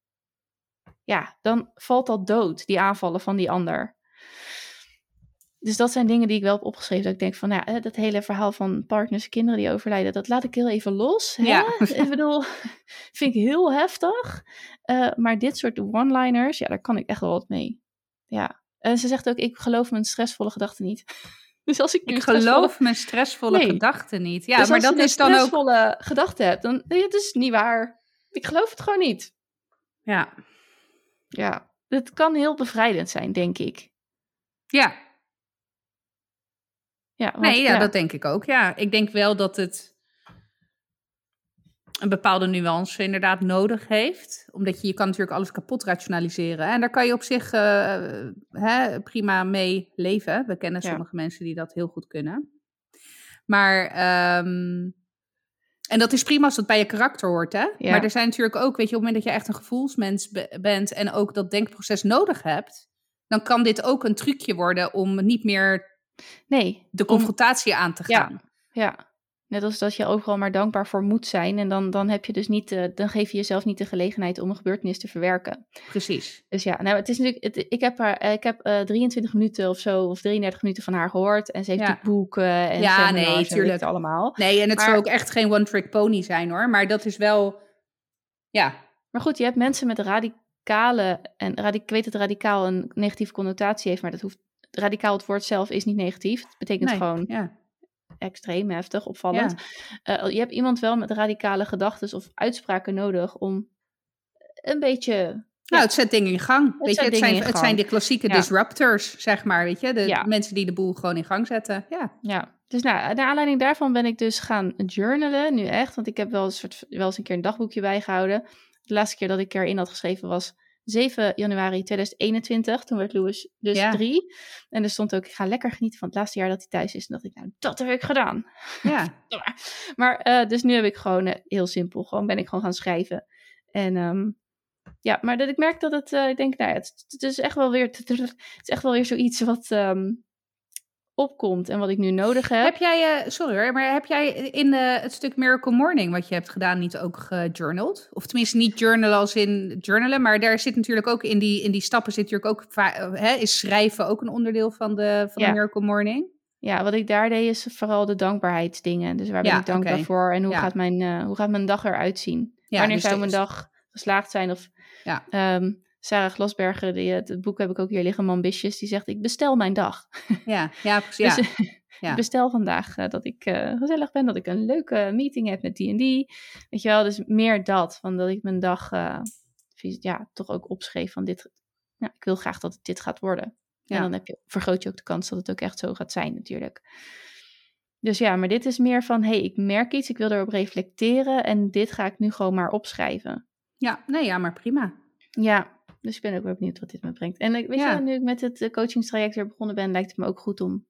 ja, dan valt dat dood, die aanvallen van die ander. Dus dat zijn dingen die ik wel heb opgeschreven. Dat ik denk van, ja, hè, dat hele verhaal van partners, kinderen die overlijden, dat laat ik heel even los. Hè? Ja. Ik bedoel, vind ik heel heftig. Eh, maar dit soort one-liners, ja, daar kan ik echt wel wat mee. Ja. En ze zegt ook, ik geloof mijn stressvolle gedachten niet. Dus als ik Ik stressvolle- geloof mijn stressvolle Nee. gedachten niet. Ja, dus maar als dat je is dan ook... stressvolle gedachten hebt, dan nee, het is niet waar. Ik geloof het gewoon niet. Ja, Ja, het kan heel bevrijdend zijn, denk ik. ja. Ja, want, Nee, ja, dat denk ik ook. Ja, ik denk wel dat het een bepaalde nuance inderdaad nodig heeft. Omdat je, je kan natuurlijk alles kapot rationaliseren. En daar kan je op zich eh, hè, prima mee leven. We kennen Ja. sommige mensen die dat heel goed kunnen. Maar, ehm, en dat is prima als dat bij je karakter hoort, hè? Ja. Maar er zijn natuurlijk ook, weet je, op het moment dat je echt een gevoelsmens be- bent en ook dat denkproces nodig hebt, dan kan dit ook een trucje worden om niet meer Nee, de om- confrontatie aan te Ja. gaan. ja. Net als dat je overal maar dankbaar voor moet zijn. En dan, dan heb je dus niet, de- dan geef je jezelf niet de gelegenheid om een gebeurtenis te verwerken. Precies. Dus ja, nou, het is natuurlijk, het, ik heb, haar, eh, ik heb eh, 23 minuten of zo, of 33 minuten van haar gehoord. En ze heeft Ja. natuurlijk boeken en Ja, nee, en weet ik tuurlijk. het allemaal. Nee, en het Maar- zou ook echt geen one-trick pony zijn hoor. Maar dat is wel. Ja, Maar goed, je hebt mensen met radicale, en ik weet dat radicaal een negatieve connotatie heeft, maar dat hoeft, radicaal het woord zelf is niet negatief. Het betekent nee, gewoon Ja, extreem, heftig, opvallend. Eh, je hebt iemand wel met radicale gedachten of uitspraken nodig om een beetje. Nou, het zet dingen in gang. weet je, het, zijn, het gang. zijn de klassieke Ja. disruptors, zeg maar. Weet je, de Ja. mensen die de boel gewoon in gang zetten. Ja, Ja, dus nou, naar aanleiding daarvan ben ik dus gaan journalen, nu echt. Want ik heb wel, een soort, wel eens een keer een dagboekje bijgehouden. De laatste keer dat ik erin had geschreven was 7 januari 2021. Toen werd Louis dus Ja. drie. En er stond ook, ik ga lekker genieten van het laatste jaar dat hij thuis is. En dat ik, nou, dat heb ik gedaan. ja. Maar eh, dus nu heb ik gewoon eh, heel simpel, gewoon ben ik gewoon gaan schrijven. En ehm, ja, maar dat ik merk dat het, eh, ik denk, nou ja, het, het is echt wel weer, het is echt wel weer zoiets wat, ehm, opkomt en wat ik nu nodig heb. Heb jij, uh, sorry hoor, maar heb jij in het stuk Miracle Morning wat je hebt gedaan niet ook gejournald? Of tenminste niet journalen als in journalen, maar daar zit natuurlijk ook in die, in die stappen zit natuurlijk ook, hè, is schrijven ook een onderdeel van de, van Ja. de Miracle Morning? Ja, wat ik daar deed is vooral de dankbaarheidsdingen. Dus waar ben Ja, ik dankbaar voor en hoe, Ja. gaat mijn, eh, hoe gaat mijn dag eruit zien? Wanneer dus zou mijn dag geslaagd zijn? Of Ja. ehm, Sarah Glasberger, die, het, het boek heb ik ook hier liggen, Ambitious, die zegt ik bestel mijn dag. Ja, ja, precies. Ja. Dus Ja. bestel vandaag eh, dat ik eh, gezellig ben, dat ik een leuke meeting heb met die en die. Weet je wel, dus meer dat, van dat ik mijn dag eh, ja, toch ook opschreef van dit. Ik wil graag dat het dit gaat worden. Ja. En dan heb je, vergroot je ook de kans dat het ook echt zo gaat zijn natuurlijk. Dus ja, maar dit is meer van, hé, hey, ik merk iets, ik wil erop reflecteren en dit ga ik nu gewoon maar opschrijven. ja, nee, ja, maar prima. Ja, dus ik ben ook wel benieuwd wat dit me brengt. En ik weet Ja. je, nu ik met het eh, coachingstraject weer begonnen ben, lijkt het me ook goed om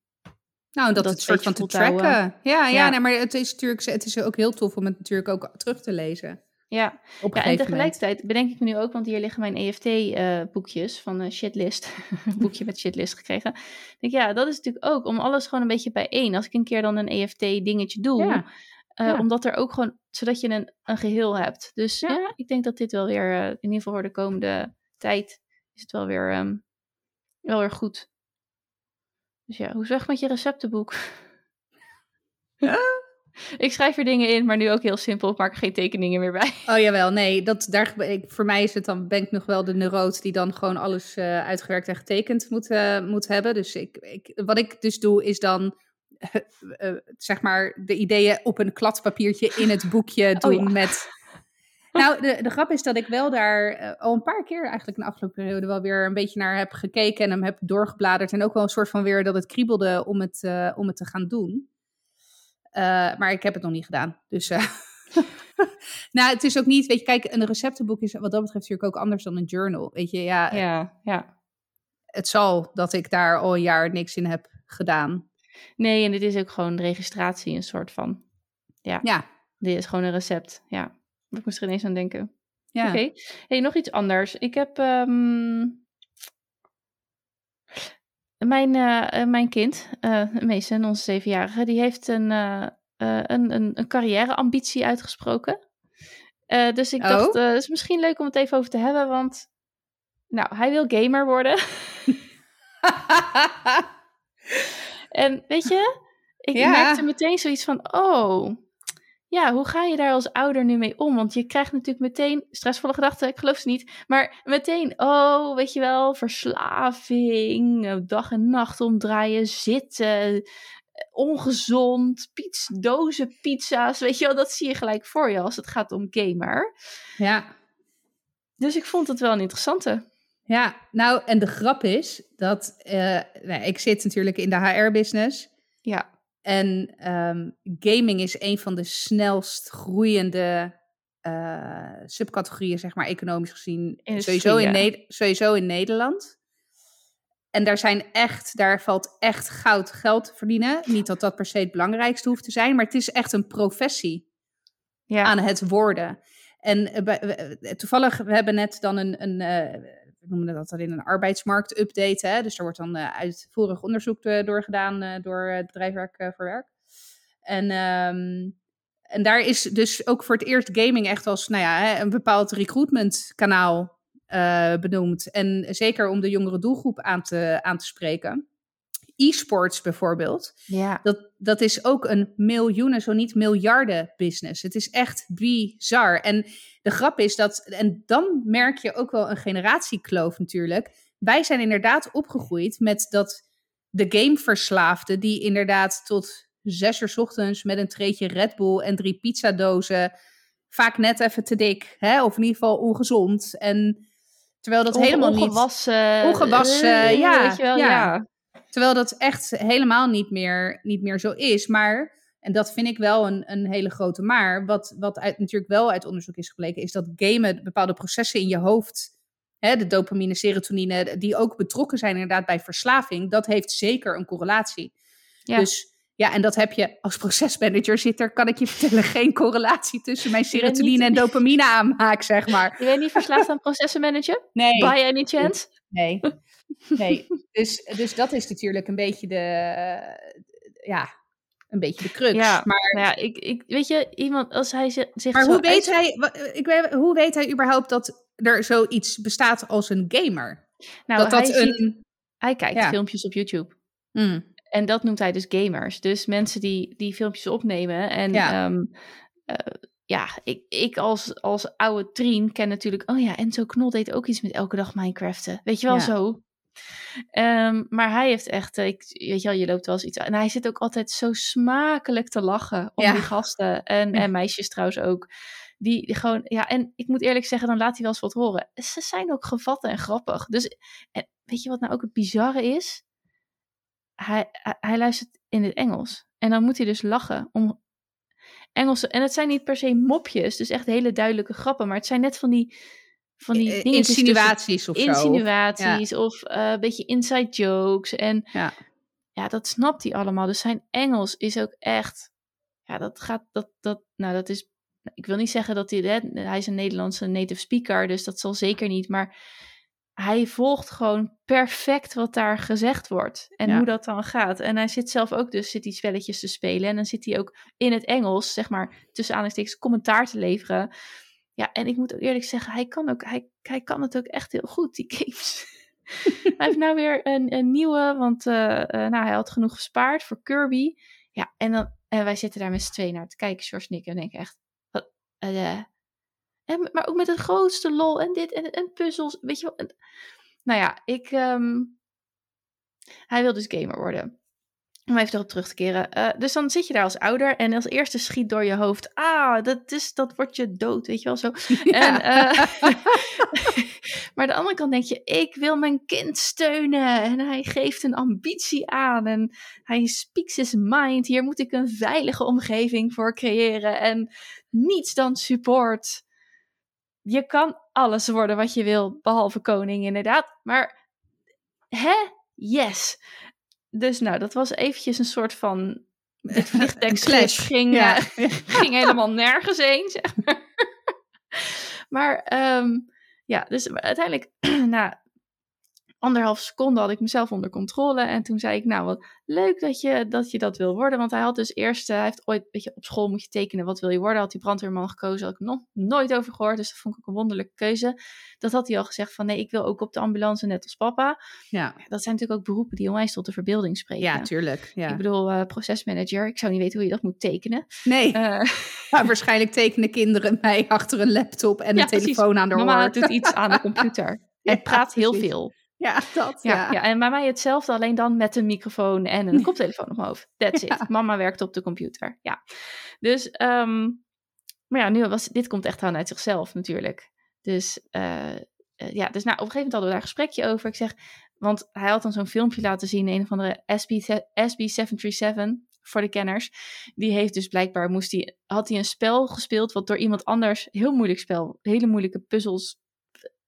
Nou, dat, Dat het soort van te tracken. Ja, ja, Ja. nee, maar het is natuurlijk het is ook heel tof om het natuurlijk ook terug te lezen. Ja, Op ja en moment. tegelijkertijd bedenk ik me nu ook, want hier liggen mijn EFT-boekjes van een shitlist. een boekje met shitlist gekregen. Ik denk, ja, dat is natuurlijk ook om alles gewoon een beetje bijeen. Als ik een keer dan een EFT-dingetje doe, Ja, eh, ja. omdat er ook gewoon, zodat je een, een geheel hebt. Dus Ja. ja. ik denk dat dit wel weer, eh, in ieder geval voor de komende tijd, is het wel weer, ehm, wel weer goed. Dus ja, hoe zeg met je receptenboek? ik schrijf er dingen in, maar nu ook heel simpel. Ik maak er geen tekeningen meer bij. Oh jawel, nee, dat, daar, ik, voor mij is het dan, ben ik nog wel de neuroot die dan gewoon alles eh, uitgewerkt en getekend moet, eh, moet hebben. Dus ik, ik, wat ik dus doe is dan, eh, zeg maar, de ideeën op een kladpapiertje in het boekje Oh doen ja. met... Nou, de, de grap is dat ik wel daar eh, al een paar keer eigenlijk in de afgelopen periode wel weer een beetje naar heb gekeken en hem heb doorgebladerd. En ook wel een soort van weer dat het kriebelde om het, eh, om het te gaan doen. Eh, maar ik heb het nog niet gedaan. Dus nou, het is ook niet, weet je, kijk, een receptenboek is wat dat betreft natuurlijk ook anders dan een journal. Weet je, ja, Ja, ja. het zal dat ik daar al een jaar niks in heb gedaan. Nee, en dit is ook gewoon registratie, een soort van. Ja, Dit is gewoon een recept. Ja, ik moest er ineens aan denken. ja. Oké. Hey, nog iets anders. Ik heb ehm, mijn, eh, eh, mijn kind, eh Mason, onze zevenjarige, die heeft een, een, een, een carrièreambitie uitgesproken. Dus ik Oh. dacht, eh, het is misschien leuk om het even over te hebben, want nou, hij wil gamer worden. En weet je, ik Ja. merkte meteen zoiets van, oh, ja, hoe ga je daar als ouder nu mee om? Want je krijgt natuurlijk meteen stressvolle gedachten, ik geloof ze niet, maar meteen, oh, weet je wel, verslaving, eh, dag en nacht omdraaien, zitten, eh, ongezond, pizza, dozen pizza's, weet je wel, dat zie je gelijk voor je als het gaat om gamer. ja. Dus ik vond het wel een interessante. Ja, nou, en de grap is dat eh, nou, ik zit natuurlijk in de HR-business. Ja, En ehm, gaming is een van de snelst groeiende eh, subcategorieën, zeg maar, economisch gezien. Industrie, Sowieso in, ja. Sowieso in Nederland. En daar zijn echt, daar valt echt goud geld te verdienen. Niet dat dat per se het belangrijkste hoeft te zijn, maar het is echt een professie ja, aan het worden. En eh, toevallig, we hebben net dan een, een eh, noemen dat dan in een arbeidsmarkt-update. Hè? Dus er wordt dan eh, uitvoerig onderzoek eh, doorgedaan eh, door het bedrijf voor werk. En, ehm, en daar is dus ook voor het eerst gaming echt als nou ja, een bepaald recruitmentkanaal eh benoemd. En zeker om de jongere doelgroep aan te, aan te spreken. E-sports bijvoorbeeld. ja, Dat, dat is ook een miljoenen, zo niet miljarden business. Het is echt bizar. En de grap is dat, en dan merk je ook wel een generatiekloof natuurlijk. Wij zijn inderdaad opgegroeid met dat de gameverslaafde, die inderdaad tot zes uur 's ochtends met een treetje Red Bull en drie pizzadozen, vaak net even te dik, hè? of in ieder geval ongezond. En terwijl dat helemaal niet. ongewassen, Ongewassen, eh, ja, Weet je wel, ja. ja. Terwijl dat echt helemaal niet meer, niet meer zo is. Maar, en dat vind ik wel een, een hele grote maar. Wat, wat uit, natuurlijk wel uit onderzoek is gebleken, is dat gamen bepaalde processen in je hoofd. Hè, de dopamine, serotonine, die ook betrokken zijn inderdaad bij verslaving. Dat heeft zeker een correlatie. Ja. Dus ja, en dat heb je als procesmanager zit er, kan ik je vertellen, geen correlatie tussen mijn serotonine niet- en dopamine aanmaak, zeg maar. Je bent niet verslaafd aan processen managen? Nee, By any chance? nee. Nee, dus, dus dat is natuurlijk een beetje de, ja, een beetje de crux. Ja, maar, nou ja, ik, ik, weet je, iemand als hij zi- zich maar zo hoe, weet uit- hij, wa- ik, weet- hoe weet hij überhaupt dat er zoiets bestaat als een gamer? nou, dat dat hij, ziet- een... hij kijkt ja. filmpjes op YouTube. Hmm, En dat noemt hij dus gamers. Dus mensen die, die filmpjes opnemen. En Ja. ja, ja ik, ik als, als oude trien ken natuurlijk... Oh ja, Enzo Knol deed ook iets met elke dag Minecraften. Weet je wel, Ja. zo. Ehm, maar hij heeft echt... eh, Ik, weet je wel, je loopt wel eens iets aan. En hij zit ook altijd zo smakelijk te lachen om Ja. die gasten. En, en meisjes trouwens ook. Die, die gewoon... Ja, en ik moet eerlijk zeggen, dan laat hij wel eens wat horen. Ze zijn ook gevat en grappig. Dus en weet je wat nou ook het bizarre is? hij, hij, hij luistert in het Engels. En dan moet hij dus lachen om Engelse. En het zijn niet per se mopjes, dus echt hele duidelijke grappen. Maar het zijn net van die, van die insinuaties of zo. insinuaties of eh, een beetje inside jokes. En Ja. ja, dat snapt hij allemaal. Dus zijn Engels is ook echt. Ja, dat gaat. Dat, dat, nou, dat is. Ik wil niet zeggen dat hij. Hè, hij is een Nederlandse native speaker, dus dat zal zeker niet. Maar hij volgt gewoon perfect wat daar gezegd wordt. En Ja. hoe dat dan gaat. En hij zit zelf ook dus zit die spelletjes te spelen. En dan zit hij ook in het Engels, zeg maar, tussen aanhalingstekens, commentaar te leveren. Ja, en ik moet ook eerlijk zeggen, hij kan, ook, hij, hij kan het ook echt heel goed, die games. hij heeft nou weer een, een nieuwe, want eh, eh, nou, hij had genoeg gespaard voor Kirby. Ja, en, dan, en wij zitten daar met z'n tweeën naar te kijken, George en ik, en denken echt... wat, eh, en, maar ook met het grootste lol en dit en, en puzzels, weet je wel. En- nou ja, ik... ehm, hij wil dus gamer worden. Om even erop terug te keren. Eh, dus dan zit je daar als ouder en als eerste schiet door je hoofd... Ah, dat, is, dat wordt je dood, weet je wel zo. En, eh, maar aan de andere kant denk je, ik wil mijn kind steunen. En hij geeft een ambitie aan. En hij speaks his mind. Hier moet ik een veilige omgeving voor creëren. En niets dan support. Je kan alles worden wat je wil, behalve koning inderdaad. Maar, hè? Yes. Dus nou, dat was eventjes een soort van... Dit vliegdekschip ging, Ja. eh, ging helemaal nergens heen, zeg maar. maar ehm, ja, dus uiteindelijk na anderhalf seconde had ik mezelf onder controle. En toen zei ik, nou wat leuk dat je dat, je dat wil worden. Want hij had dus eerst, eh, hij heeft ooit, weet je, op school moet je tekenen, wat wil je worden? Had hij brandweerman gekozen, had ik nog nooit over gehoord. Dus dat vond ik ook een wonderlijke keuze. Dat had hij al gezegd van, nee, ik wil ook op de ambulance net als papa. Ja. Dat zijn natuurlijk ook beroepen die onwijs tot de verbeelding spreken. ja, tuurlijk. Ja. Ik bedoel, eh, procesmanager, ik zou niet weten hoe je dat moet tekenen. nee, Eh, maar waarschijnlijk tekenen kinderen mij achter een laptop en Ja, een precies. telefoon aan de mama oor. doet iets aan de computer. Ja, praat heel veel. Ja, dat. Ja, Ja. ja. en bij mij hetzelfde, alleen dan met een microfoon en een koptelefoon op mijn hoofd. That's Ja. it. Mama werkt op de computer. Ja. Dus, ehm, maar ja, nu was dit komt echt aan uit zichzelf natuurlijk. Dus, eh, eh, ja, dus nou, op een gegeven moment hadden we daar een gesprekje over. Ik zeg, want hij had dan zo'n filmpje laten zien, een of andere SB, SB737 voor de kenners. Die heeft dus blijkbaar, moest hij, had hij een spel gespeeld wat door iemand anders, heel moeilijk spel, hele moeilijke puzzels,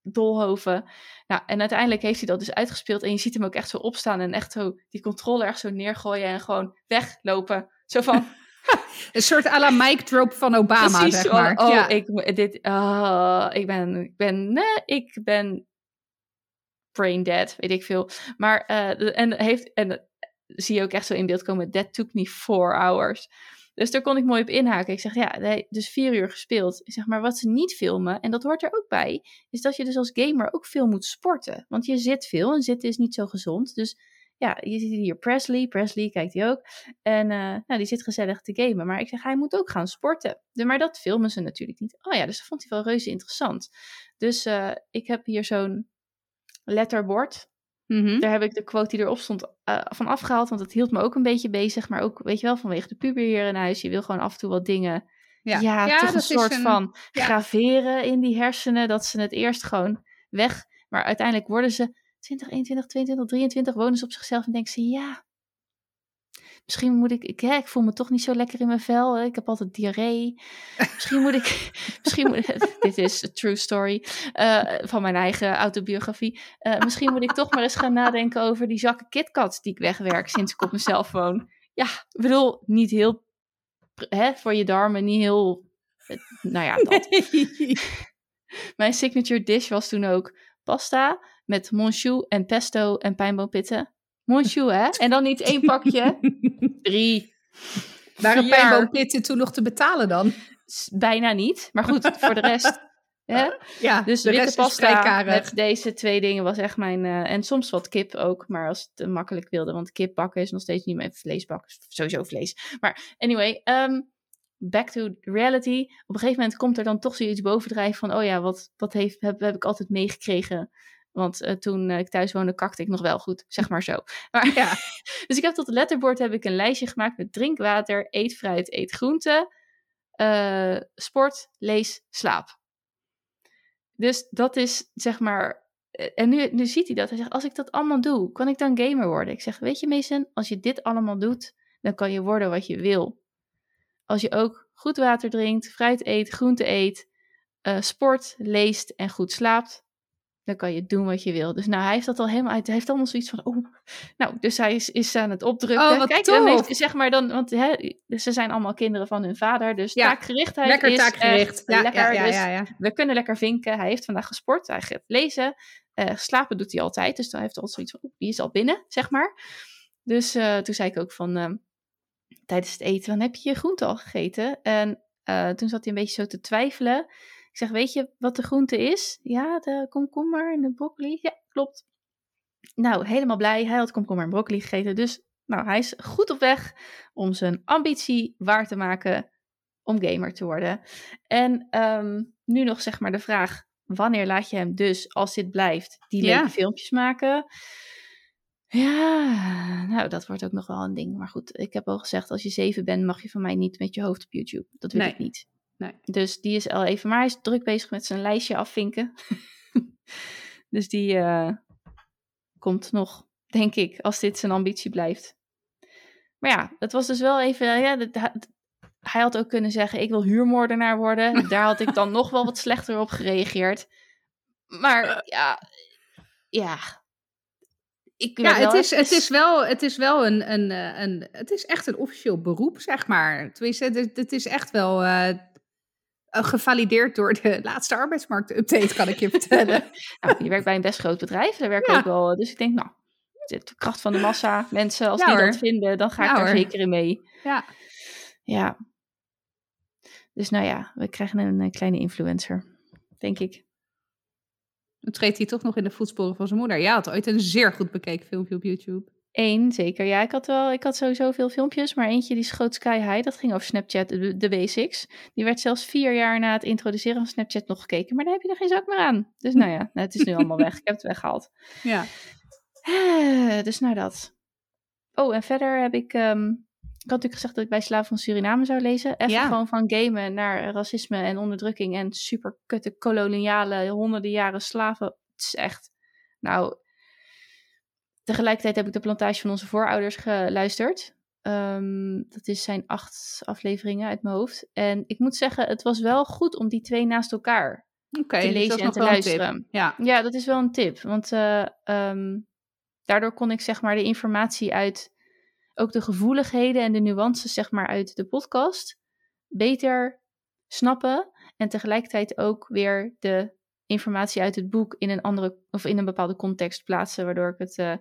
dolhoven. Nou, en uiteindelijk heeft hij dat dus uitgespeeld. En je ziet hem ook echt zo opstaan en echt zo die controle echt zo neergooien en gewoon weglopen. Zo van, Een soort à la mic drop van Obama, precies. zeg maar. oh, ja. ik, dit, ah, ik ben, ik ben, nee, ik ben brain dead, weet ik veel. Maar, eh, en heeft, en zie je ook echt zo in beeld komen, that took me four hours. Dus daar kon ik mooi op inhaken. Ik zeg, ja, nee, dus vier uur gespeeld. Ik zeg, maar wat ze niet filmen, en dat hoort er ook bij, is dat je dus als gamer ook veel moet sporten. Want je zit veel en zitten is niet zo gezond. Dus ja, je ziet hier Presley. Presley kijkt hij ook. En eh, nou, die zit gezellig te gamen. Maar ik zeg, hij moet ook gaan sporten. Maar dat filmen ze natuurlijk niet. Oh ja, dus dat vond hij wel reuze interessant. Dus eh, ik heb hier zo'n letterbord. Mhm. Daar heb ik de quote die erop stond eh, van afgehaald. Want dat hield me ook een beetje bezig. Maar ook, weet je wel, vanwege de puber hier in huis. Je wil gewoon af en toe wat dingen Ja, ja, toch een soort van ja. graveren in die hersenen. Dat ze het eerst gewoon weg. Maar uiteindelijk worden ze 20, 21, 22, 23, wonen ze op zichzelf en denken ze, ja, misschien moet ik, ik, hè, ik voel me toch niet zo lekker in mijn vel. Ik heb altijd diarree. Misschien moet ik, misschien moet, dit is a true story eh, van mijn eigen autobiografie. Eh, misschien moet ik toch maar eens gaan nadenken over die zakken KitKats die ik wegwerk sinds ik op mezelf woon. Ja, ik bedoel, niet heel, hè, voor je darmen, niet heel, eh, nou ja, dat. Mijn signature dish was toen ook pasta met monchou en pesto en pijnboompitten. Monchou, hè? En dan niet één pakje, drie. Waren pijnboompitten toen nog te betalen dan? Bijna niet. Maar goed, voor de rest. Hè? Ja, Dus de witte rest pasta met deze twee dingen was echt mijn... eh, en soms wat kip ook, maar als het te makkelijk wilde. Want kip bakken is nog steeds niet mijn vlees bakken. is Sowieso vlees. Maar anyway, ehm, back to reality. Op een gegeven moment komt er dan toch zoiets bovendrijven van... Oh ja, wat, wat heeft, heb, heb ik altijd meegekregen... Want eh, toen eh, ik thuis woonde, kakte ik nog wel goed, zeg maar zo. Maar, Ja. dus ik heb tot het letterbord heb ik een lijstje gemaakt met drinkwater, eet fruit, eet groente, eh, sport, lees, slaap. Dus dat is zeg maar. En nu, nu ziet hij dat. Hij zegt: Als ik dat allemaal doe, kan ik dan gamer worden? Ik zeg: Weet je, Mason, als je dit allemaal doet, dan kan je worden wat je wil. Als je ook goed water drinkt, fruit eet, groente eet, sport, leest en goed slaapt, dan kan je doen wat je wil. Dus nou, hij heeft dat al helemaal uit. Hij heeft allemaal zoiets van: Oh, nou, dus hij is, is aan het opdrukken. Oh, wat Kijk, dan tof. heeft, zeg maar dan, want hè, ze zijn allemaal kinderen van hun vader. Dus Ja, taakgerichtheid Lekker is taakgericht. Ja, lekker. ja, ja, dus ja, ja. we kunnen lekker vinken. Hij heeft vandaag gesport. Hij gaat lezen. Eh, slapen doet hij altijd. Dus dan heeft hij altijd zoiets van, die is al binnen, zeg maar. Dus eh, toen zei ik ook van, ehm, tijdens het eten, dan heb je je groente al gegeten? En eh, toen zat hij een beetje zo te twijfelen. Ik zeg, weet je wat de groente is? Ja, de komkommer en de broccoli. Ja, klopt. Nou, helemaal blij. Hij had komkommer en broccoli gegeten. Dus nou, hij is goed op weg om zijn ambitie waar te maken om gamer te worden. En ehm, nu nog zeg maar de vraag, wanneer laat je hem dus, als dit blijft, die Ja. leuke filmpjes maken? Ja, nou, dat wordt ook nog wel een ding. Maar goed, ik heb al gezegd, als je zeven bent, mag je van mij niet met je hoofd op YouTube. Dat wil Nee. ik niet. Nee. Dus die is al even, maar hij is druk bezig met zijn lijstje afvinken. dus die eh, komt nog, denk ik, als dit zijn ambitie blijft. Maar ja, het was dus wel even, ja, dat- hij- had ook kunnen zeggen, ik wil huurmoordenaar worden. Daar had ik dan nog wel wat slechter op gereageerd. Maar ja, ja. Ik Ja, het is, het is wel, het is wel een, een, eh, een, het is echt een officieel beroep, zeg maar. Tenminste, het, het is echt wel eh, eh, gevalideerd door de laatste arbeidsmarkt-update, kan ik je vertellen. Nou, je werkt bij een best groot bedrijf. Daar werken Ja. ook wel. Dus ik denk, nou, de kracht van de massa, mensen, als Ja, die hoor. dat vinden, dan ga ik Ja, daar hoor. zeker in mee. Ja. Ja. Dus nou ja, we krijgen een, eh, kleine influencer, denk ik. Dan treedt hij toch nog in de voetsporen van zijn moeder. Ja, had ooit een zeer goed bekeken filmpje op YouTube. Eén, zeker. Ja, ik had wel, ik had sowieso veel filmpjes, maar eentje die schoot sky high. Dat ging over Snapchat, de, de basics. Die werd zelfs vier jaar na het introduceren van Snapchat nog gekeken, maar daar heb je er geen zak meer aan. Dus nou ja, nou, het is nu allemaal weg. Ik heb het weggehaald. Ja. Eh, dus nou dat. Oh, en verder heb ik... ehm, ik had natuurlijk gezegd dat ik bij Slaven van Suriname zou lezen. Even Ja. gewoon van gamen naar racisme en onderdrukking en super kutte koloniale honderden jaren slaven. Het is echt... Nou, tegelijkertijd heb ik de plantage van onze voorouders geluisterd. Ehm, dat is zijn acht afleveringen uit mijn hoofd. En ik moet zeggen, het was wel goed om die twee naast elkaar Oké, te dus lezen en te luisteren. Ja. Ja, dat is wel een tip. Want eh, ehm, daardoor kon ik zeg maar de informatie uit, ook de gevoeligheden en de nuances zeg maar uit de podcast beter snappen. En tegelijkertijd ook weer de informatie uit het boek in een andere of in een bepaalde context plaatsen. Waardoor ik het, eh,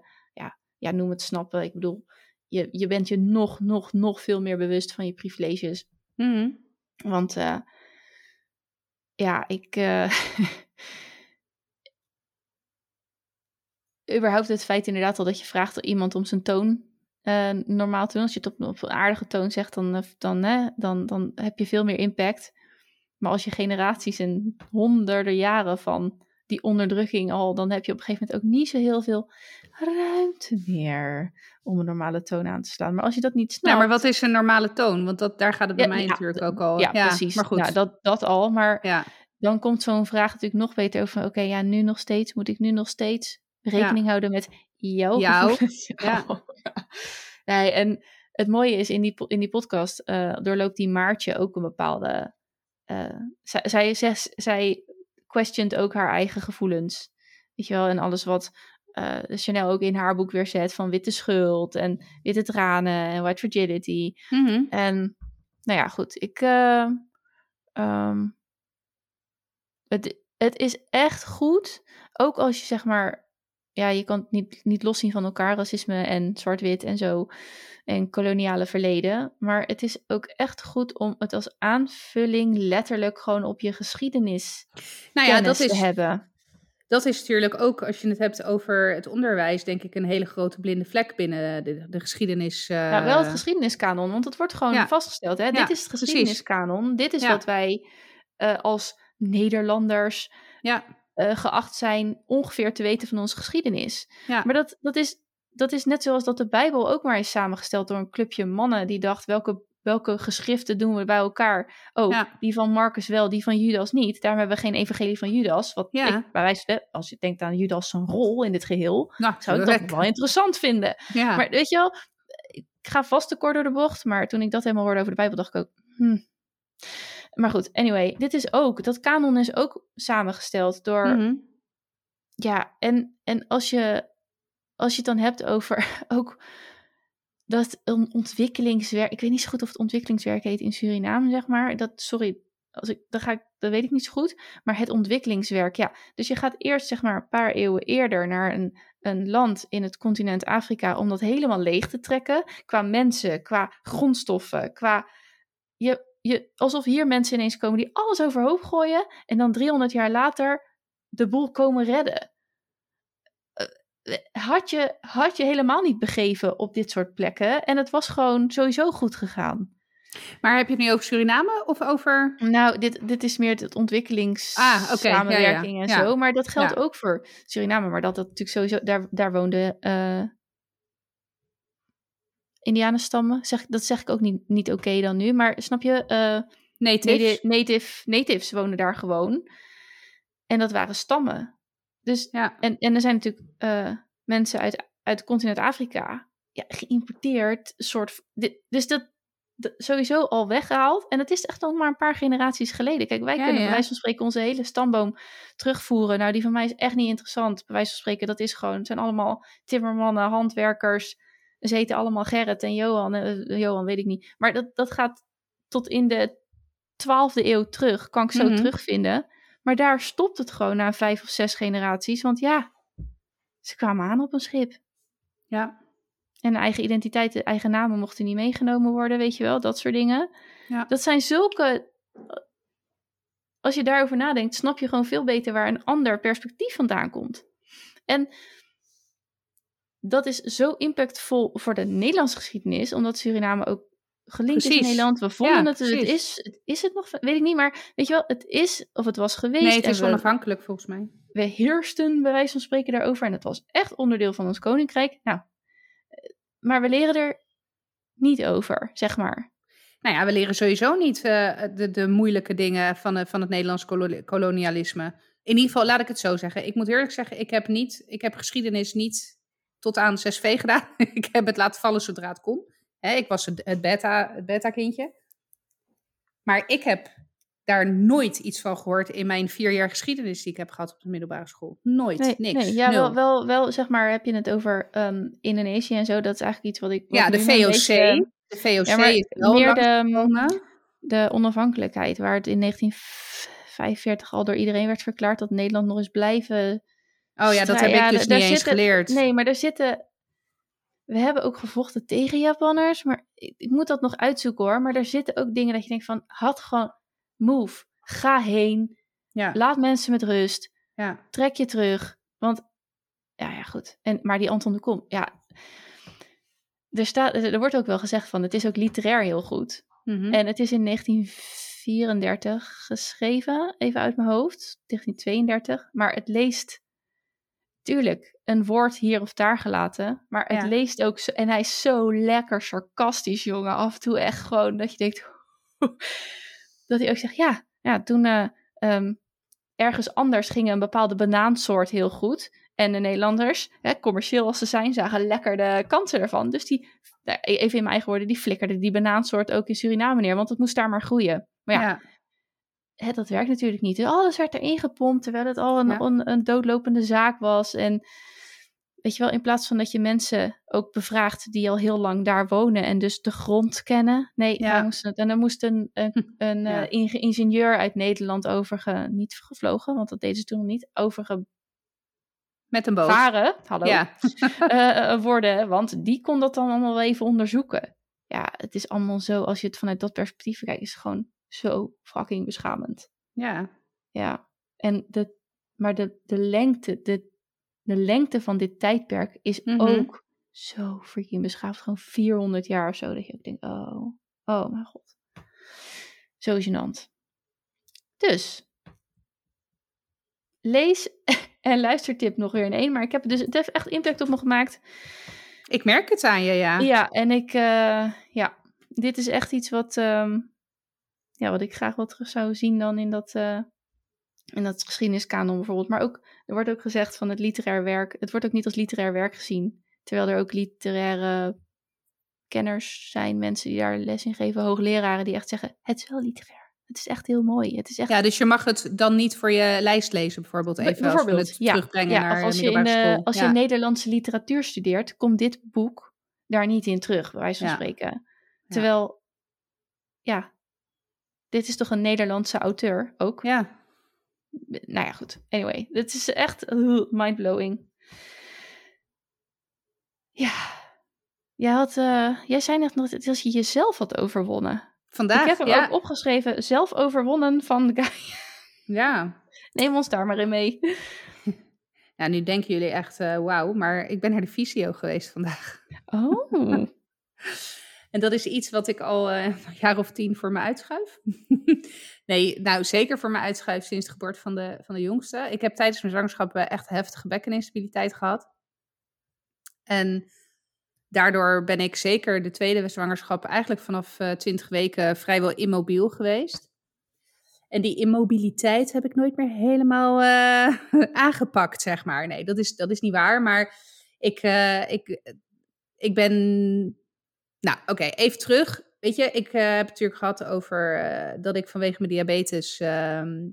ja, noem het snappen. Ik bedoel, je, je bent je nog, nog, nog veel meer bewust van je privileges. Mhm. Want eh, ja, ik. eh, überhaupt het feit inderdaad al dat je vraagt iemand om zijn toon eh, normaal te doen. Als je het op, op een aardige toon zegt, dan, dan, eh, dan, dan heb je veel meer impact. Maar als je generaties en honderden jaren van die onderdrukking al, dan heb je op een gegeven moment ook niet zo heel veel ruimte meer om een normale toon aan te slaan. Maar als je dat niet snapt. Nou, maar wat is een normale toon? Want dat, daar gaat het bij Ja, mij ja, natuurlijk ook al. Ja, precies. Maar goed. Nou, dat, dat al. Maar ja. dan komt zo'n vraag natuurlijk nog beter over. van, Oké, ja, nu nog steeds. Moet ik nu nog steeds rekening houden met jouw Jou, ja. Nee, en het mooie is in die, in die podcast eh, doorloopt die Maartje ook een bepaalde. eh, zij, zij, zij, zij questioned ook haar eigen gevoelens. Weet je wel, en alles wat eh, Chanel ook in haar boek weer zet van witte schuld en witte tranen en white fragility. Mhm. En nou ja, goed. Ik. eh, ehm, het, het is echt goed. Ook als je zeg maar ja, je kan het niet, niet loszien van elkaar, racisme en zwart-wit en zo. En koloniale verleden. Maar het is ook echt goed om het als aanvulling letterlijk gewoon op je geschiedenis Nou ja, dat te is, hebben. Dat is natuurlijk ook, als je het hebt over het onderwijs, denk ik een hele grote blinde vlek binnen de, de geschiedenis. eh, Ja, wel het geschiedeniskanon, want het wordt gewoon Ja. vastgesteld. Hè? Ja, Dit is het precies. geschiedeniskanon. Dit is Ja. wat wij eh, als Nederlanders Ja, eh, geacht zijn ongeveer te weten van onze geschiedenis. Maar dat, dat, is, dat is net zoals dat de Bijbel ook maar is samengesteld door een clubje mannen die dacht welke, welke geschriften doen we bij elkaar. Oh, Ja. die van Marcus wel, die van Judas niet. Daarom hebben we geen evangelie van Judas. Wat Ja. ik, bij wijze van, als je denkt aan Judas zijn rol in dit geheel, nou, zou ik dat wel interessant vinden. Ja. Maar weet je wel, ik ga vast te kort door de bocht. Maar toen ik dat helemaal hoorde over de Bijbel, dacht ik ook. hmm. Maar goed, anyway, dit is ook, dat kanon is ook samengesteld door. Mhm. Ja, en, en als, je, als je het dan hebt over ook dat een ontwikkelingswerk. Ik weet niet zo goed of het ontwikkelingswerk heet in Suriname, zeg maar. Dat, sorry, als ik, dan ga ik, dat weet ik niet zo goed. Maar het ontwikkelingswerk, ja. Dus je gaat eerst, zeg maar, een paar eeuwen eerder naar een, een land in het continent Afrika om dat helemaal leeg te trekken. Qua mensen, qua grondstoffen, qua. Je, je, alsof hier mensen ineens komen die alles overhoop gooien. En dan 300 jaar later de boel komen redden. Had je, had je helemaal niet begeven op dit soort plekken. En het was gewoon sowieso goed gegaan. Maar heb je het nu over Suriname of over... Nou, dit, dit is meer het ontwikkelingssamenwerking Ah, oké, ja, ja, en ja. zo. Maar dat geldt ook voor Suriname. Maar dat dat natuurlijk sowieso... Daar, daar woonden eh Indianenstammen. Zeg, dat zeg ik ook niet, niet oké dan nu. Maar snap je? eh, Natives? native, native, natives wonen daar gewoon. En dat waren stammen. Dus, Ja. en, en er zijn natuurlijk eh, mensen uit, uit continent Afrika ja, geïmporteerd. Soort, dit, dus dat, dat sowieso al weggehaald. En dat is echt nog maar een paar generaties geleden. Kijk, wij Ja, kunnen bij wijze van spreken onze hele stamboom terugvoeren. Nou, die van mij is echt niet interessant. Bij wijze van spreken, dat is gewoon, het zijn allemaal timmermannen, handwerkers. Ze heten allemaal Gerrit en Johan. Eh, Johan weet ik niet. Maar dat, dat gaat tot in de 12e eeuw terug. Kan ik zo Mhm. terugvinden. Maar daar stopt het gewoon na vijf of zes generaties. Want ja, ze kwamen aan op een schip. Ja. En eigen identiteit, de eigen namen mochten niet meegenomen worden, weet je wel, dat soort dingen. Ja. Dat zijn zulke. Als je daarover nadenkt, snap je gewoon veel beter waar een ander perspectief vandaan komt. En dat is zo impactvol voor de Nederlandse geschiedenis, omdat Suriname ook gelinkt is in Nederland. We vonden Ja, het, het is, het is het nog, weet ik niet, maar weet je wel, het is of het was geweest. Nee, het is we- onafhankelijk volgens mij. we heersten bij wijze van spreken daarover. En het was echt onderdeel van ons koninkrijk. Nou, eh, maar we leren er niet over, zeg maar. Nou ja, we leren sowieso niet eh, de, de moeilijke dingen van, eh, van het Nederlands kolo- kolonialisme. In ieder geval, laat ik het zo zeggen. Ik moet eerlijk zeggen, ik heb, niet, ik heb geschiedenis niet tot aan 6V gedaan. ik heb het laten vallen zodra het kon. Hè, ik was het, het beta- het beta-kindje. maar ik heb daar nooit iets van gehoord in mijn vier jaar geschiedenis die ik heb gehad op de middelbare school. Nooit, Nee, niks. nee, ja, nul. wel, wel, wel, zeg maar, heb je het over ehm, Indonesië en zo. Dat is eigenlijk iets wat ik. wat ja, de VOC. beetje- de VOC Ja, is meer de, de onafhankelijkheid, waar het in 1945 al door iedereen werd verklaard dat Nederland nog eens blijven. Oh ja, dat heb ik dus Ja, niet eens zitten- geleerd. Nee, maar er zitten. We hebben ook gevochten tegen Japanners, maar ik, ik moet dat nog uitzoeken hoor. Maar er zitten ook dingen dat je denkt van, had gewoon, move, ga heen, Ja, laat mensen met rust, ja. trek je terug. Want, ja, ja, goed. En, maar die Anton de Kom, ja, er, staat, er wordt ook wel gezegd van, het is ook literair heel goed. Mhm. En het is in 1934 geschreven, even uit mijn hoofd, 1932. Maar het leest, tuurlijk, een woord hier of daar gelaten. Maar het Ja. leest ook zo, en hij is zo lekker sarcastisch, jongen. Af en toe echt gewoon dat je denkt, dat hij ook zegt, ja, ja toen eh, ehm, ergens anders ging een bepaalde banaansoort heel goed. En de Nederlanders, hè, commercieel als ze zijn, zagen lekker de kansen ervan. Dus die, nou, even in mijn eigen woorden, die flikkerden die banaansoort ook in Suriname neer. Want het moest daar maar groeien. Maar ja, ja. Hè, dat werkt natuurlijk niet. Dus alles werd erin gepompt, terwijl het al een, Ja. een, een doodlopende zaak was. En weet je wel, in plaats van dat je mensen ook bevraagt die al heel lang daar wonen en dus de grond kennen. Nee, Ja. moest, en er moest een, een, een Ja. eh, inge- ingenieur uit Nederland overge... Niet gevlogen, want dat deden ze toen nog niet. Overge... Met een boot. varen, hallo, Ja. eh, worden. Want die kon dat dan allemaal even onderzoeken. Ja, het is allemaal zo, als je het vanuit dat perspectief kijkt, is het gewoon zo fucking beschamend. ja. Ja, en de, maar de, de, lengte, de, de lengte van dit tijdperk is Mhm. ook zo freaking beschaafd. Gewoon 400 jaar of zo. Dat je ook denkt, oh, oh mijn god. Zo gênant. Dus, lees en luistertip nog weer in één. Maar ik heb dus, het heeft echt impact op me gemaakt. Ik merk het aan je, ja. Ja, en ik, eh, ja, dit is echt iets wat, ehm, ja, wat ik graag wel terug zou zien dan in dat, eh in dat geschiedeniskanon bijvoorbeeld. Maar ook, er wordt ook gezegd van het literair werk, het wordt ook niet als literair werk gezien. Terwijl er ook literaire kenners zijn, mensen die daar les in geven, hoogleraren die echt zeggen, het is wel literair. Het is echt heel mooi. Het is echt Ja, dus je mag het dan niet voor je lijst lezen, bijvoorbeeld. Even als we het ja, terugbrengen ja, naar of als je, in middelbare de, school. als ja. je Nederlandse literatuur studeert, komt dit boek daar niet in terug, bij wijze van spreken. Terwijl, ja, dit is toch een Nederlandse auteur ook? ja. Nou ja, goed. Anyway, dit is echt uh, mindblowing. Ja. Jij, had, eh, jij zei net nog dat als je jezelf had overwonnen. Vandaag, Ik heb hem ja. ook opgeschreven, zelf overwonnen van Gaia. ja. Neem ons daar maar in mee. Ja, nu denken jullie echt, eh, wauw, maar ik ben naar de visio geweest vandaag. Oh. En dat is iets wat ik al eh, een jaar of tien voor me uitschuif. nee, nou zeker voor me uitschuif sinds de geboorte van de, van de jongste. Ik heb tijdens mijn zwangerschap eh, echt heftige bekkeninstabiliteit gehad. En daardoor ben ik zeker de tweede zwangerschap eigenlijk vanaf eh 20 weken vrijwel immobiel geweest. En die immobiliteit heb ik nooit meer helemaal aangepakt, zeg maar. Nee, dat is, dat is niet waar. Maar ik, ik, ik ben nou, oké, even terug. Weet je, ik eh, heb het natuurlijk gehad over eh, dat ik vanwege mijn diabetes ehm,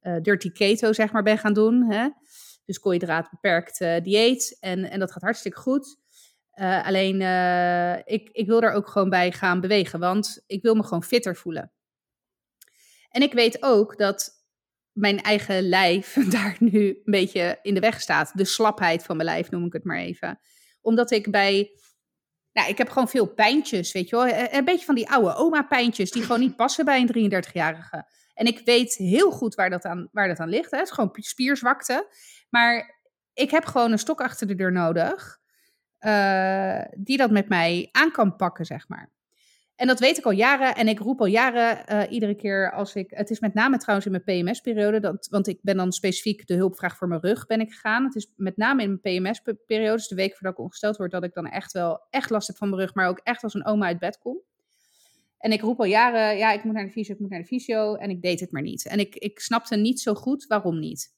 eh, dirty keto, zeg maar, ben gaan doen. Hè? Dus koolhydraatbeperkt dieet. En, en dat gaat hartstikke goed. Alleen, ik, ik wil er ook gewoon bij gaan bewegen, want ik wil me gewoon fitter voelen. En ik weet ook dat mijn eigen lijf daar nu een beetje in de weg staat. De slapheid van mijn lijf, noem ik het maar even. Omdat ik bij nou, ik heb gewoon veel pijntjes, weet je wel. Eh, Een beetje van die oude oma-pijntjes die gewoon niet passen bij een 33-jarige. En ik weet heel goed waar dat aan, waar dat aan ligt. Hè. Het is gewoon spierzwakte. Maar ik heb gewoon een stok achter de deur nodig. eh, die dat met mij aan kan pakken, zeg maar. En dat weet ik al jaren. En ik roep al jaren eh, iedere keer als ik... Het is met name trouwens in mijn PMS-periode. Want ik ben dan specifiek de hulpvraag voor mijn rug ben ik gegaan. Het is met name in mijn PMS-periode. Dus de week voordat ik ongesteld word. Dat ik dan echt wel echt last heb van mijn rug. Maar ook echt als een oma uit bed kom. En ik roep al jaren, ja, ik moet naar de fysio, ik moet naar de fysio. En ik deed het maar niet. En ik, ik snapte niet zo goed waarom niet.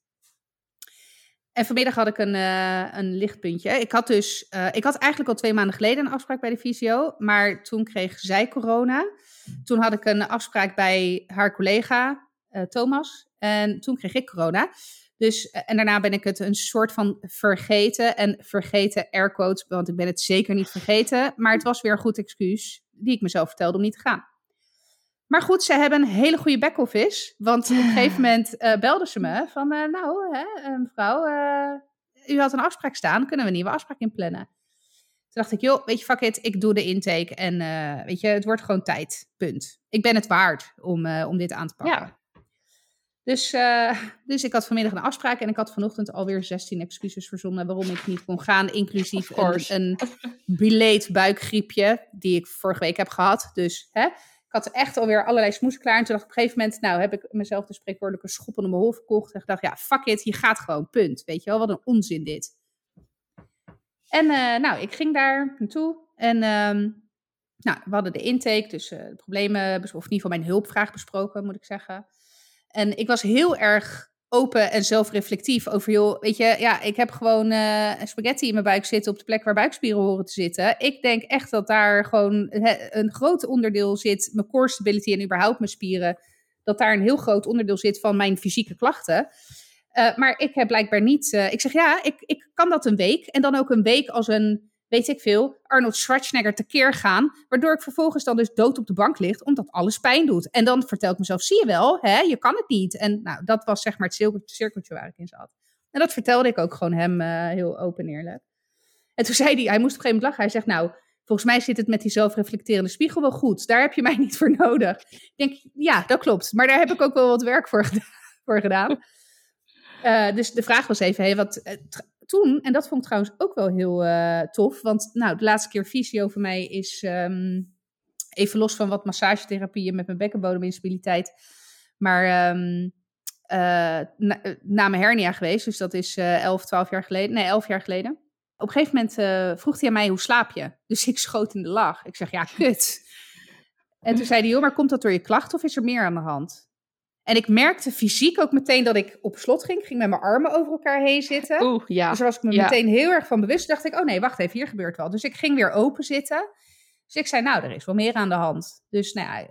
En vanmiddag had ik een, eh, een lichtpuntje. Ik had dus, eh, ik had eigenlijk al twee maanden geleden een afspraak bij de fysio. Maar toen kreeg zij corona. Toen had ik een afspraak bij haar collega, eh, Thomas. En toen kreeg ik corona. Dus, en daarna ben ik het een soort van vergeten. En vergeten air quotes, want ik ben het zeker niet vergeten. Maar het was weer een goed excuus die ik mezelf vertelde om niet te gaan. Maar goed, ze hebben een hele goede back-office. Want op een gegeven moment eh belden ze me van... eh, nou, hè, eh, mevrouw, u had een afspraak staan. Kunnen we een nieuwe afspraak inplannen? Toen dacht ik, joh, weet je, fuck it, ik doe de intake. En weet je, het wordt gewoon tijd, punt. Ik ben het waard om, om dit aan te pakken. Ja. Dus, dus ik had vanmiddag een afspraak en ik had vanochtend alweer 16 excuses verzonnen waarom ik niet kon gaan, inclusief een, een beleed buikgriepje die ik vorige week heb gehad. Dus hè, had echt alweer allerlei smoes klaar. En toen dacht ik op een gegeven moment, nou heb ik mezelf de spreekwoordelijke schop onder mijn hol verkocht. En ik dacht, ja, fuck it, je gaat gewoon, punt. Weet je wel, wat een onzin dit. En eh, nou, ik ging daar naartoe en ehm, nou, we hadden de intake, dus eh, de problemen, of in ieder geval mijn hulpvraag besproken, moet ik zeggen. En ik was heel erg open en zelfreflectief over, joh, weet je, ja, ik heb gewoon eh, spaghetti in mijn buik zitten op de plek waar buikspieren horen te zitten. Ik denk echt dat daar gewoon een groot onderdeel zit, mijn core stability en überhaupt mijn spieren, dat daar een heel groot onderdeel zit van mijn fysieke klachten. Eh, maar ik heb blijkbaar niet. eh, ik zeg ja, ik, ik kan dat een week. En dan ook een week als een, weet ik veel, Arnold Schwarzenegger tekeer gaan. Waardoor ik vervolgens dan dus dood op de bank ligt, omdat alles pijn doet. En dan vertel ik mezelf, zie je wel, hè, je kan het niet. En nou, dat was zeg maar het cirkel- cirkeltje waar ik in zat. En dat vertelde ik ook gewoon hem uh, heel open en eerlijk. En toen zei hij, hij moest op een gegeven moment lachen. Hij zegt, nou, volgens mij zit het met die zelfreflecterende spiegel wel goed. Daar heb je mij niet voor nodig. Ik denk, ja, dat klopt. Maar daar heb ik ook wel wat werk voor, gedaan. Voor gedaan. Uh, dus de vraag was even, hey, wat, uh, toen, en dat vond ik trouwens ook wel heel uh, tof, want nou, de laatste keer visio voor mij is um, even los van wat massagetherapieën met mijn bekkenbodeminstabiliteit, maar um, na, na, mijn hernia geweest, dus dat is 11, 12 jaar geleden, nee, 11 jaar geleden. Op een gegeven moment vroeg hij aan mij, hoe slaap je? Dus ik schoot in de lach. Ik zeg, ja, kut. En toen zei hij, maar komt dat door je klacht of is er meer aan de hand? En ik merkte fysiek ook meteen dat ik op slot ging. Ik ging met mijn armen over elkaar heen zitten. Oeh, ja. Dus daar was ik me ja. meteen heel erg van bewust. dacht ik, oh nee, wacht even, hier gebeurt wel. Dus ik ging weer open zitten. Dus ik zei, nou, er is wel meer aan de hand. Dus nou ja,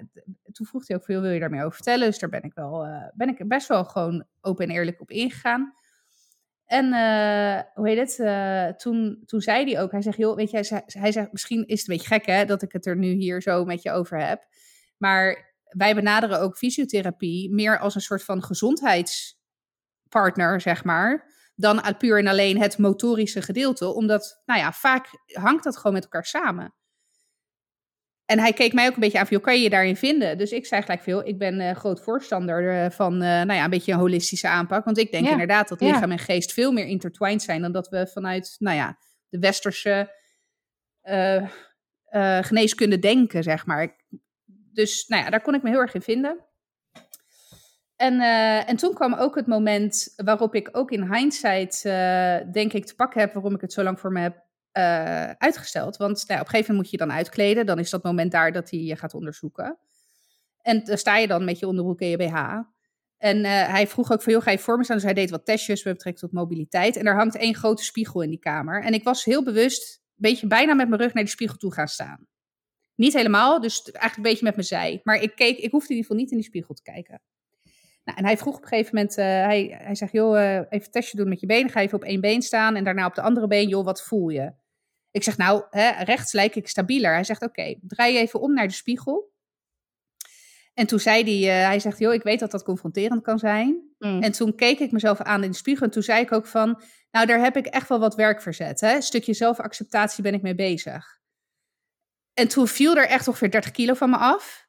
toen vroeg hij ook veel, wil je daar meer over vertellen? Dus daar ben ik, wel, uh, ben ik best wel gewoon open en eerlijk op ingegaan. En uh, hoe heet het? Uh, toen, toen zei hij ook, hij zegt, joh, weet je, hij zegt, hij zegt, misschien is het een beetje gek hè, dat ik het er nu hier zo met je over heb. Maar wij benaderen ook fysiotherapie meer als een soort van gezondheidspartner, zeg maar. Dan puur en alleen het motorische gedeelte. Omdat, nou ja, vaak hangt dat gewoon met elkaar samen. En hij keek mij ook een beetje aan van, joh, kan je je daarin vinden? Dus ik zei gelijk veel, ik ben uh, groot voorstander uh, van, uh, nou ja, een beetje een holistische aanpak. Want ik denk ja. inderdaad dat lichaam ja. en geest veel meer intertwined zijn dan dat we vanuit, nou ja, de westerse geneeskunde denken, zeg maar. Ik, dus nou ja, daar kon ik me heel erg in vinden. En, uh, en toen kwam ook het moment waarop ik ook in hindsight, uh, denk ik, te pakken heb waarom ik het zo lang voor me heb uh, uitgesteld. Want nou, op een gegeven moment moet je dan uitkleden. Dan is dat moment daar dat hij je gaat onderzoeken. En dan sta je dan met je onderbroek en je BH. En hij vroeg ook van, joh, ga je voor me staan? Dus hij deed wat testjes met betrekking tot mobiliteit. En er hangt één grote spiegel in die kamer. En ik was heel bewust, een beetje bijna met mijn rug naar die spiegel toe gaan staan. Niet helemaal, dus eigenlijk een beetje met mijn zij. Maar ik, keek, ik hoefde in ieder geval niet in die spiegel te kijken. Nou, en hij vroeg op een gegeven moment, uh, hij, hij zegt, joh, uh, even een testje doen met je benen. Ga even op één been staan en daarna op de andere been, joh, wat voel je? Ik zeg, nou, hè, rechts lijk ik stabieler. Hij zegt, oké, okay, draai je even om naar de spiegel. En toen zei hij, uh, hij zegt, joh, ik weet dat dat confronterend kan zijn. Mm. En toen keek ik mezelf aan in de spiegel en toen zei ik ook van, nou, daar heb ik echt wel wat werk verzet. Hè? Een stukje zelfacceptatie ben ik mee bezig. En toen viel er echt ongeveer 30 kilo van me af.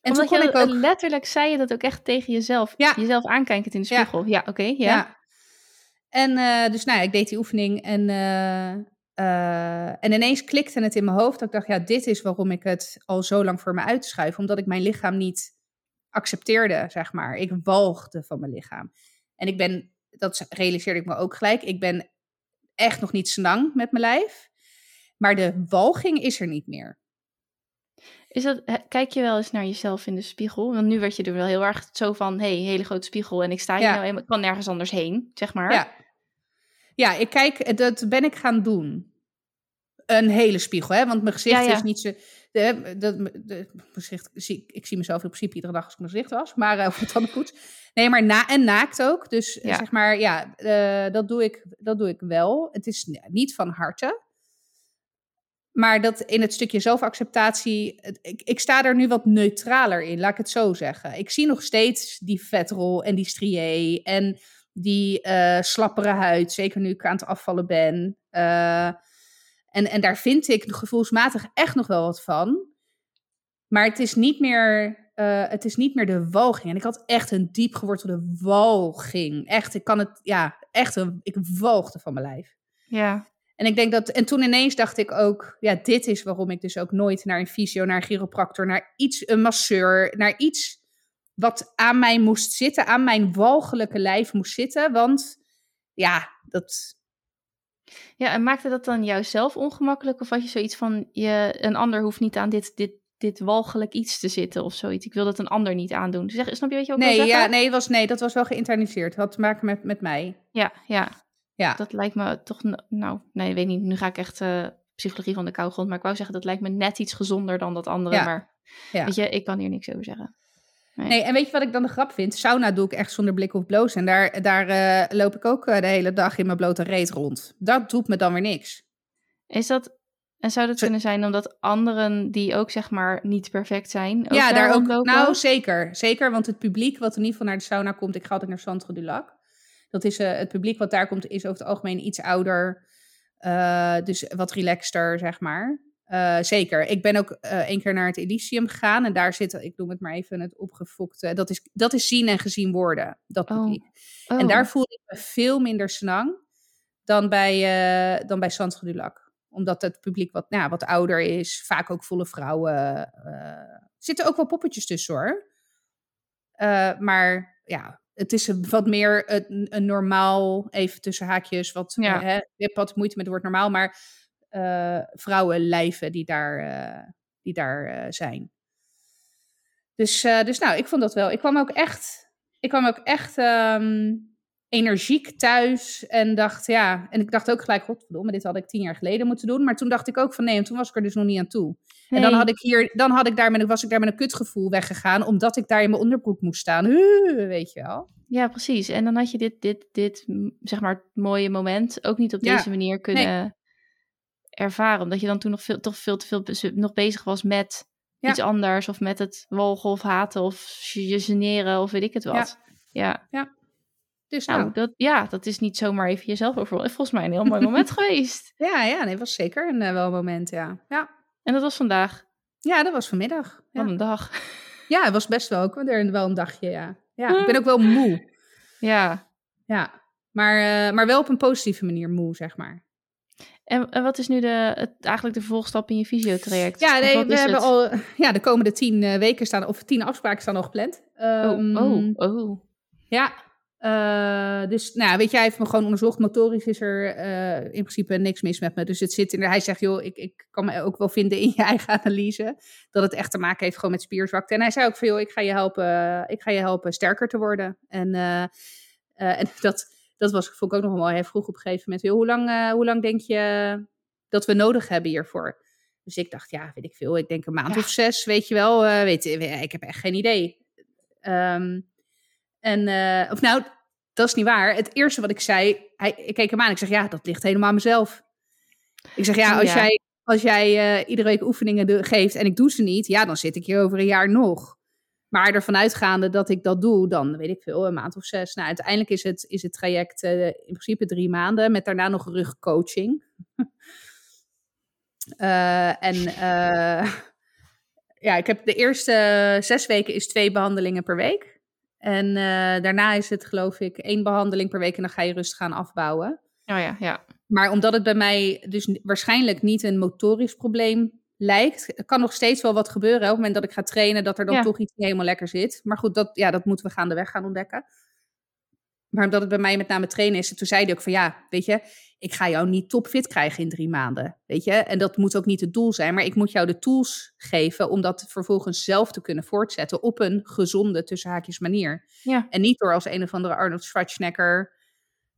En Omdat toen kon je, ik ook... letterlijk zei je dat ook echt tegen jezelf. Ja. Jezelf aankijkend in de spiegel. Ja, ja oké. Okay, ja. ja. En uh, dus nou ja, ik deed die oefening en, uh, uh, en ineens klikte het in mijn hoofd. Dat ik dacht, ja, dit is waarom ik het al zo lang voor me uitschuif. Omdat ik mijn lichaam niet accepteerde, zeg maar. Ik walgde van mijn lichaam. En ik ben, dat realiseerde ik me ook gelijk, ik ben echt nog niet snang met mijn lijf. Maar de walging is er niet meer. Is dat, kijk je wel eens naar jezelf in de spiegel? Want nu werd je er wel heel erg zo van, hey, hele grote spiegel en ik sta hier ja. nou, ik kan nergens anders heen, zeg maar. Ja. ja, ik kijk, dat ben ik gaan doen. Een hele spiegel, hè? want mijn gezicht ja, ja. is niet zo... De, de, gezicht, zie, ik zie mezelf in principe iedere dag als ik mijn gezicht was, maar uh, het dan goed. Nee, maar na, en naakt ook. Dus zeg maar, ja, uh, dat, doe ik, dat doe ik wel. Het is niet van harte. Maar dat in het stukje zelfacceptatie, ik, ik sta er nu wat neutraler in, laat ik het zo zeggen. Ik zie nog steeds die vetrol en die strié en die uh, slappere huid, zeker nu ik aan het afvallen ben. Uh, en, en daar vind ik gevoelsmatig echt nog wel wat van. Maar het is niet meer, uh, het is niet meer de walging. En ik had echt een diep gewortelde walging. Echt, ik kan het, ja, echt, ik walgde van mijn lijf. Ja. En ik denk dat, en toen ineens dacht ik ook, ja, dit is waarom ik dus ook nooit naar een fysio, naar een chiropractor, naar iets, een masseur, naar iets wat aan mij moest zitten, aan mijn walgelijke lijf moest zitten. Want ja, dat. Ja, en maakte dat dan jouzelf ongemakkelijk? Of had je zoiets van, je, een ander hoeft niet aan dit, dit, dit walgelijk iets te zitten of zoiets? Ik wil dat een ander niet aandoen. Zeg, snap je wat je ook nee, wil ja, nee, was, nee, dat was wel geïnternaliseerd. Het had te maken met, met mij. Ja, ja. Ja. Dat lijkt me toch, nou, nee, weet niet, nu ga ik echt uh, psychologie van de kougrond, maar ik wou zeggen, dat lijkt me net iets gezonder dan dat andere, ja. maar ja. weet je, ik kan hier niks over zeggen. Nee. nee. en weet je wat ik dan de grap vind? Sauna doe ik echt zonder blik of bloos en daar, daar uh, loop ik ook uh, de hele dag in mijn blote reet rond. Dat doet me dan weer niks. Is dat, en zou dat kunnen zijn omdat anderen die ook zeg maar niet perfect zijn, ook ja, daar ook, lopen? nou zeker, zeker, want het publiek wat in ieder geval naar de sauna komt, ik ga altijd naar Centre du Lac. Dat is, uh, het publiek wat daar komt is over het algemeen iets ouder. Uh, dus wat relaxter, zeg maar. Uh, zeker. Ik ben ook één keer naar het Elysium gegaan. En daar zit, ik noem het maar even het opgefokte. Dat is, dat is zien en gezien worden, dat Oh. publiek. Oh. En daar voelde ik me veel minder snang dan bij, dan bij Lac. Omdat het publiek wat, nou, wat ouder is. Vaak ook volle vrouwen. Zitten ook wel poppetjes tussen hoor. Maar ja, het is wat meer een, een, normaal, even tussen haakjes. Wat, Ja. hè, hebt wat moeite met het woord normaal. Maar uh, vrouwenlijven die daar, uh, die daar zijn. Dus, dus nou, ik vond dat wel. Ik kwam ook echt, ik kwam ook echt um, energiek thuis en dacht, ja, en ik dacht ook gelijk, godverdomme, dit had ik tien jaar geleden moeten doen. Maar toen dacht ik ook van nee, en toen was ik er dus nog niet aan toe. Nee. En dan had ik hier, dan had ik daar met, was ik daar met een kutgevoel weggegaan, omdat ik daar in mijn onderbroek moest staan. Weet je wel. Ja, precies. En dan had je dit, dit, dit, zeg maar, mooie moment ook niet op Ja. deze manier kunnen Nee. ervaren. Omdat je dan toen nog veel, toch veel te veel nog bezig was met Ja. iets anders. Of met het walgen of haten of je generen of weet ik het wat. Ja, Dus nou, nou, dat, ja, dat is niet zomaar even jezelf over. Volgens mij een heel mooi moment geweest. ja, ja, nee, was zeker een eh, wel moment, ja. ja. En dat was vandaag. Ja, dat was vanmiddag. Wat Ja, een dag. ja het was best wel ook er wel een dagje, ja. Ja, ik ben ook wel moe. Ja. Ja, maar, eh, maar wel op een positieve manier moe, zeg maar. En, en wat is nu de, het, eigenlijk de vervolgstap in je fysiotraject? Ja, nee, we hebben het? al ja, de komende tien eh, weken staan, of tien afspraken staan al gepland. Ehm, Oh, oh, oh. Ja, eh, dus nou, weet je, hij heeft me gewoon onderzocht. Motorisch is er eh, in principe niks mis met me. Dus het zit in. Hij zegt, joh, ik, ik kan me ook wel vinden in je eigen analyse. Dat het echt te maken heeft gewoon met spierzwakte. En hij zei ook van, joh, ik ga je helpen, ik ga je helpen sterker te worden. En, eh, en dat, dat was, vond ik ook nog wel mooi. Hij vroeg op een gegeven moment, joh, hoe lang, hoe lang denk je dat we nodig hebben hiervoor? Dus ik dacht, ja, weet ik veel. Ik denk een maand Ja. of zes, weet je wel. weet, ik heb echt geen idee. Ehm, en, eh, of nou, dat is niet waar. Het eerste wat ik zei, hij, ik keek hem aan. Ik zeg, ja, dat ligt helemaal aan mezelf. Ik zeg, ja, als ja. jij, als jij eh, iedere week oefeningen geeft en ik doe ze niet, ja, dan zit ik hier over een jaar nog. Maar ervan uitgaande dat ik dat doe, dan weet ik veel, een maand of zes. Nou, uiteindelijk is het, is het traject eh, in principe drie maanden, met daarna nog rugcoaching. En ja, ik heb de eerste zes weken is twee behandelingen per week. En eh, daarna is het geloof ik één behandeling per week en dan ga je rustig gaan afbouwen. Oh ja, ja. Maar omdat het bij mij dus waarschijnlijk niet een motorisch probleem lijkt, kan nog steeds wel wat gebeuren. hè, Op het moment dat ik ga trainen, dat er dan Ja. toch iets niet helemaal lekker zit. Maar goed, dat, ja, dat moeten we gaandeweg gaan ontdekken. Maar omdat het bij mij met name trainen is, toen zei hij ook van ja, weet je, ik ga jou niet topfit krijgen in drie maanden. Weet je, en dat moet ook niet het doel zijn, maar ik moet jou de tools geven om dat vervolgens zelf te kunnen voortzetten op een gezonde, tussen haakjes manier. Ja. En niet door als een of andere Arnold Schwarzenegger,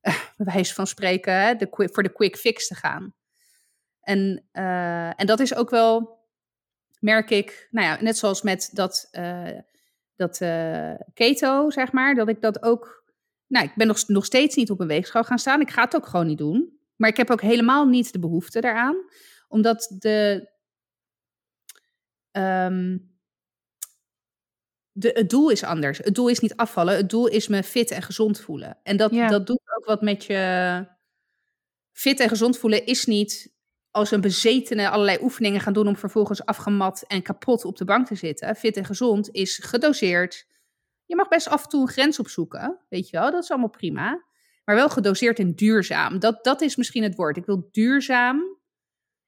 eh, bij wijze van spreken, hè, de, voor de quick fix te gaan. En, eh, en dat is ook wel, merk ik, nou ja, net zoals met dat, eh, dat keto, zeg maar, dat ik dat ook, nou, ik ben nog, nog steeds niet op een weegschaal gaan staan. Ik ga het ook gewoon niet doen. Maar ik heb ook helemaal niet de behoefte daaraan, omdat de, ehm, de, het doel is anders. Het doel is niet afvallen. Het doel is me fit en gezond voelen. En dat, Ja. dat doet ook wat met je. Fit en gezond voelen is niet als een bezetene allerlei oefeningen gaan doen om vervolgens afgemat en kapot op de bank te zitten. Fit en gezond is gedoseerd. Je mag best af en toe een grens opzoeken, weet je wel, dat is allemaal prima. Maar wel gedoseerd en duurzaam. Dat, dat is misschien het woord. Ik wil duurzaam.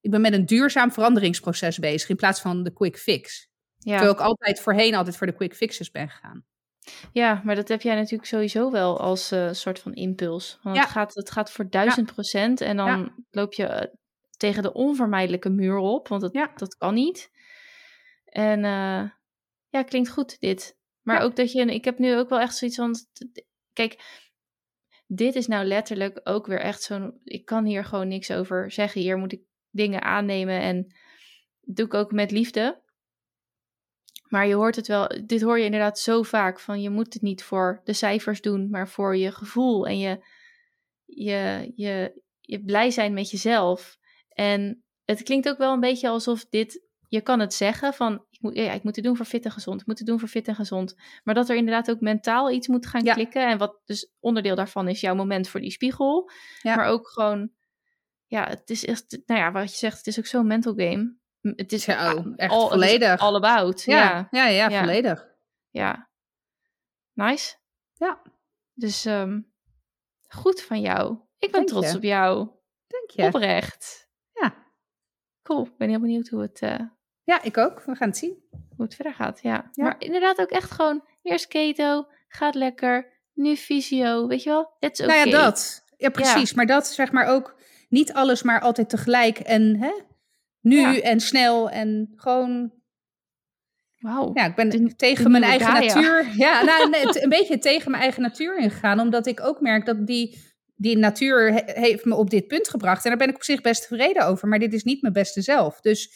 Ik ben met een duurzaam veranderingsproces bezig in plaats van de quick fix. Ja. Terwijl ik altijd voorheen altijd voor de quick fixes ben gegaan. ja, maar dat heb jij natuurlijk sowieso wel als eh, soort van impuls. Want Ja. het, gaat, het gaat voor duizend procent en dan Ja. loop je eh, tegen de onvermijdelijke muur op, want dat, Ja. dat kan niet. En eh, ja, klinkt goed dit. Maar Ja. ook dat je, ik heb nu ook wel echt zoiets van, kijk, dit is nou letterlijk ook weer echt zo'n, ik kan hier gewoon niks over zeggen. Hier moet ik dingen aannemen en doe ik ook met liefde. Maar je hoort het wel, dit hoor je inderdaad zo vaak van je moet het niet voor de cijfers doen, maar voor je gevoel en je, je, je, je blij zijn met jezelf. En het klinkt ook wel een beetje alsof dit je kan het zeggen van, ik moet, ja, ik moet het doen voor fit en gezond, ik moet het doen voor fit en gezond. Maar dat er inderdaad ook mentaal iets moet gaan Ja. klikken. En wat dus onderdeel daarvan is jouw moment voor die spiegel. Ja. Maar ook gewoon, ja, het is echt, nou ja, wat je zegt, het is ook zo'n mental game. Het is Ja, oh, echt all, volledig. all about. Ja, Ja, ja, volledig. ja. Nice. Ja. Dus ehm, goed van jou. Ik ben trots je. op jou. Dank je. Oprecht. Ja. Cool. Ik ben heel benieuwd hoe het, eh, ja, ik ook. We gaan het zien. hoe het verder gaat. Ja. Ja. Maar inderdaad ook echt gewoon eerst keto, gaat lekker, nu fysio, weet je wel? Is oké. Nou ja, dat. Ja, precies. Maar dat zeg maar ook niet alles maar altijd tegelijk en hè, nu Ja. en snel en gewoon. Wauw. Ja, ik ben De- tegen de mijn eigen Gaia. natuur. Ja, nou, een beetje tegen mijn eigen natuur ingegaan, omdat ik ook merk dat die. Die natuur he- heeft me op dit punt gebracht. En daar ben ik op zich best tevreden over. Maar dit is niet mijn beste zelf. Dus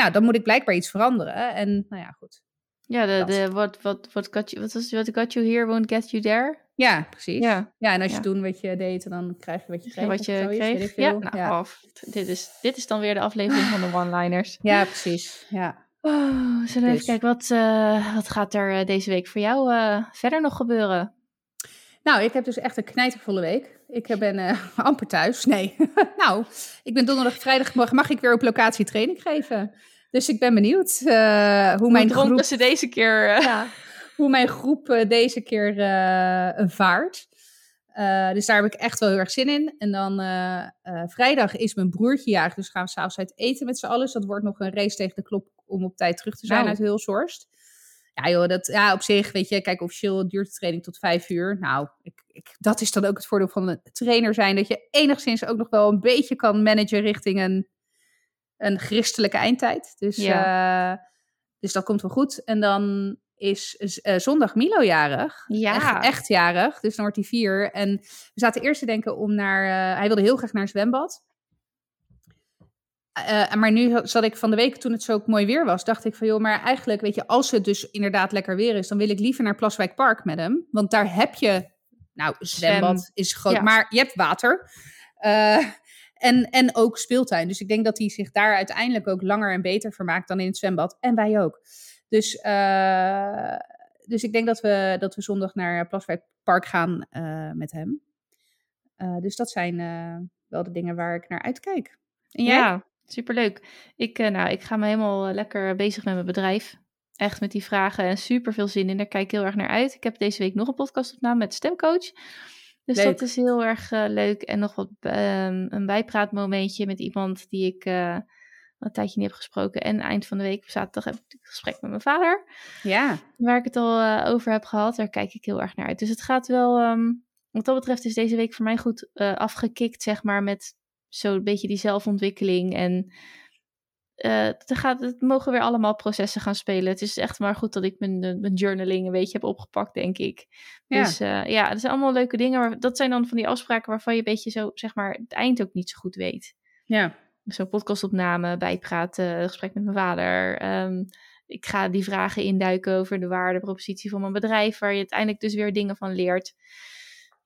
nou, dan moet ik blijkbaar iets veranderen. En nou ja, goed. Ja, de, de, what, what, what, got you, wat was what got you here won't get you there. Ja, precies. Ja, Ja, en als je doet wat je deed, dan krijg je wat je kreeg. wat je zoiets, kreeg. Ja, nou, ja. Dit, is, dit is dan weer de aflevering van de one-liners. ja, precies. Ja. Oh, zullen we Dus. even kijken, wat, eh, wat gaat er eh, deze week voor jou eh, verder nog gebeuren? Nou, ik heb dus echt een knijtervolle week. Ik ben eh, amper thuis. Nee. nou, ik ben donderdag, vrijdag mag, ik weer op locatie training geven. Dus ik ben benieuwd eh, hoe, mijn groep, ze deze keer... eh, ja, hoe mijn groep eh, deze keer eh, vaart. Eh, dus daar heb ik echt wel heel erg zin in. En dan eh, eh, vrijdag is mijn broertje jarig. Dus gaan we s'avonds uit eten met z'n allen. Dus dat wordt nog een race tegen de klok om op tijd terug te zijn Nou. uit Hulshorst. Ja joh, dat, ja, op zich, weet je, kijk, officieel duurt de training tot vijf uur. Nou, ik, ik, dat is dan ook het voordeel van een trainer zijn. Dat je enigszins ook nog wel een beetje kan managen richting een, een christelijke eindtijd. Dus, Ja. eh, dus dat komt wel goed. En dan is eh, zondag Milo jarig. Ja. Echt, echt jarig. Dus dan wordt hij vier. En we zaten eerst te denken om naar... eh, hij wilde heel graag naar een zwembad. Eh, maar nu zat ik van de week, toen het zo mooi weer was, dacht ik van joh, maar eigenlijk, weet je, als het dus inderdaad lekker weer is, dan wil ik liever naar Plaswijk Park met hem. Want daar heb je, nou, zwembad Zwem. is groot, Ja. maar je hebt water. Eh, en, en ook speeltuin. Dus ik denk dat hij zich daar uiteindelijk ook langer en beter vermaakt dan in het zwembad. En wij ook. Dus, eh, dus ik denk dat we, dat we zondag naar Plaswijk Park gaan met hem. Dus dat zijn wel de dingen waar ik naar uitkijk. En jij? Ja, superleuk. Ik, eh, nou, ik ga me helemaal eh, lekker bezig met mijn bedrijf. Echt met die vragen en super veel zin in. Daar kijk ik heel erg naar uit. Ik heb deze week nog een podcast opname met stemcoach. Dus Leuk. dat is heel erg eh, leuk. En nog wat ehm, een bijpraatmomentje met iemand die ik een tijdje niet heb gesproken. En eind van de week, zaterdag, heb ik een gesprek met mijn vader. Ja. Waar ik het al over heb gehad. Daar kijk ik heel erg naar uit. Dus het gaat wel, ehm, wat dat betreft is deze week voor mij goed afgekikt, zeg maar, met zo'n beetje die zelfontwikkeling. En er gaat, het mogen weer allemaal processen gaan spelen. Het is echt maar goed dat ik mijn, mijn journaling een beetje heb opgepakt, denk ik. Ja. Dus eh, ja, dat zijn allemaal leuke dingen. Maar dat zijn dan van die afspraken waarvan je een beetje zo, zeg maar, het eind ook niet zo goed weet Ja. zo'n podcastopname, bijpraten, gesprek met mijn vader. Ehm, ik ga die vragen induiken over de waardepropositie van mijn bedrijf, waar je uiteindelijk dus weer dingen van leert.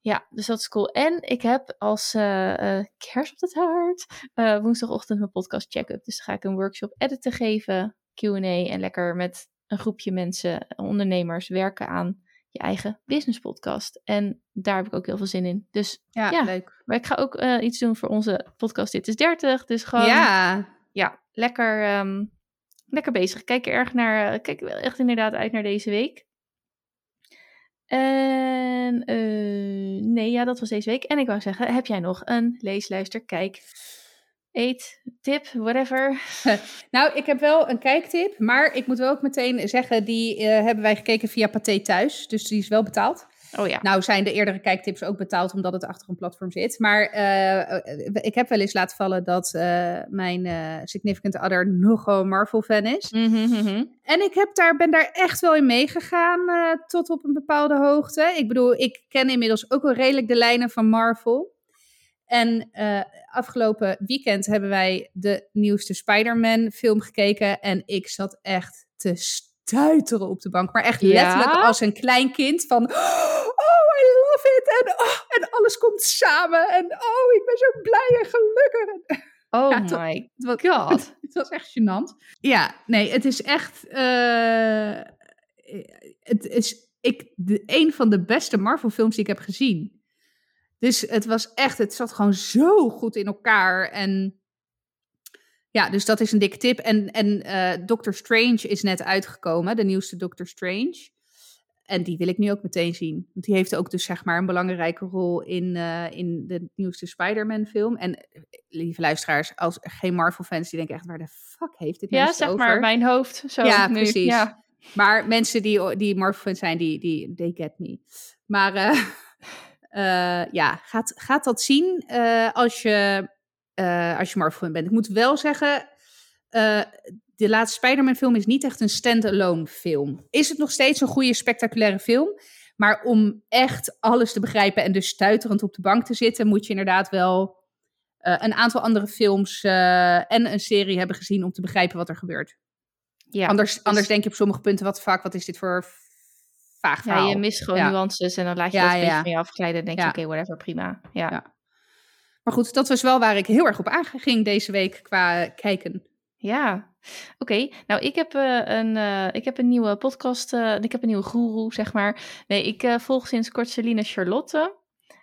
Ja, dus dat is cool. En ik heb als eh eh, kers op het hart eh, woensdagochtend mijn podcast check-up. Dus dan ga ik een workshop editen geven, Q&A en lekker met een groepje mensen, ondernemers, werken aan je eigen business podcast. En daar heb ik ook heel veel zin in. Dus Ja, Ja. leuk. maar ik ga ook iets doen voor onze podcast Dit is 30. Dus gewoon Ja. ja, lekker, ehm, lekker bezig. Kijk er erg naar, kijk wel echt inderdaad uit naar deze week. En eh, nee, ja, dat was deze week. En ik wou zeggen, heb jij nog een lees, luister, kijk, eet, tip, whatever? Nou, ik heb wel een kijktip, maar ik moet wel ook meteen zeggen, die eh, hebben wij gekeken via Pathé Thuis, dus die is wel betaald. Oh ja. Nou zijn de eerdere kijktips ook betaald omdat het achter een platform zit. Maar eh, ik heb wel eens laten vallen dat eh, mijn eh, significant other nogal Marvel-fan is. Mhm, mhm. En ik heb daar, ben daar echt wel in meegegaan eh, tot op een bepaalde hoogte. Ik bedoel, ik ken inmiddels ook wel redelijk de lijnen van Marvel. En eh, afgelopen weekend hebben wij de nieuwste Spider-Man film gekeken. En ik zat echt te stuiteren op de bank. Maar echt Ja? letterlijk als een klein kind van... Oh, I love it! En, oh, en alles komt samen. En oh, ik ben zo blij en gelukkig. Oh Ja, my Het was, god. het was echt gênant. Ja, nee, het is echt. eh, het is ik, de, een van de beste Marvel-films die ik heb gezien. Dus het was echt. Het zat gewoon zo goed in elkaar. En. Ja, dus dat is een dikke tip. En, en eh, Doctor Strange is net uitgekomen, de nieuwste Doctor Strange. En die wil ik nu ook meteen zien. Want die heeft ook dus zeg maar een belangrijke rol in, eh, in de nieuwste Spider-Man film. En eh, lieve luisteraars, als geen Marvel-fans, die denken echt, waar de fuck heeft dit Ja, zeg over? maar mijn hoofd. Zo Ja, nu. precies. Ja. Maar mensen die, die Marvel-fans zijn, die, die they get me. Maar ja, gaat, gaat dat zien als je, eh, als je Marvel-fan bent. Ik moet wel zeggen, eh, de laatste Spider-Man film is niet echt een stand-alone film. Is het nog steeds een goede, spectaculaire film? Maar om echt alles te begrijpen en dus stuiterend op de bank te zitten, moet je inderdaad wel eh, een aantal andere films en een serie hebben gezien om te begrijpen wat er gebeurt. Ja, anders, dus- anders denk je op sommige punten, wat vaak, wat is dit voor vaag ja, je mist gewoon Ja. nuances en dan laat je Ja, dat een beetje van je afglijden en denk je, oké, whatever, prima. Ja. Maar goed, dat was wel waar ik heel erg op aanging deze week qua kijken. Ja, oké. Nou, ik heb, eh, een, eh, ik heb een nieuwe podcast. eh, ik heb een nieuwe guru, zeg maar. Nee, ik volg sinds kort Celine Charlotte.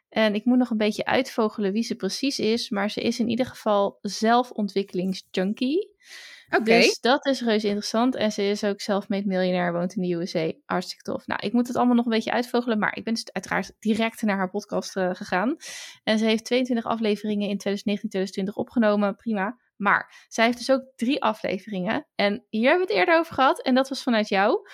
En ik moet nog een beetje uitvogelen wie ze precies is. Maar ze is in ieder geval zelfontwikkelingsjunkie. Oké. Dus dat is reuze interessant. En ze is ook zelfmade miljonair, woont in de USA. Hartstikke tof. Nou, ik moet het allemaal nog een beetje uitvogelen. Maar ik ben dus uiteraard direct naar haar podcast eh, gegaan. En ze heeft 22 afleveringen in 2019, 2020 opgenomen. Prima. Maar zij heeft dus ook drie afleveringen. En hier hebben we het eerder over gehad. En dat was vanuit jou.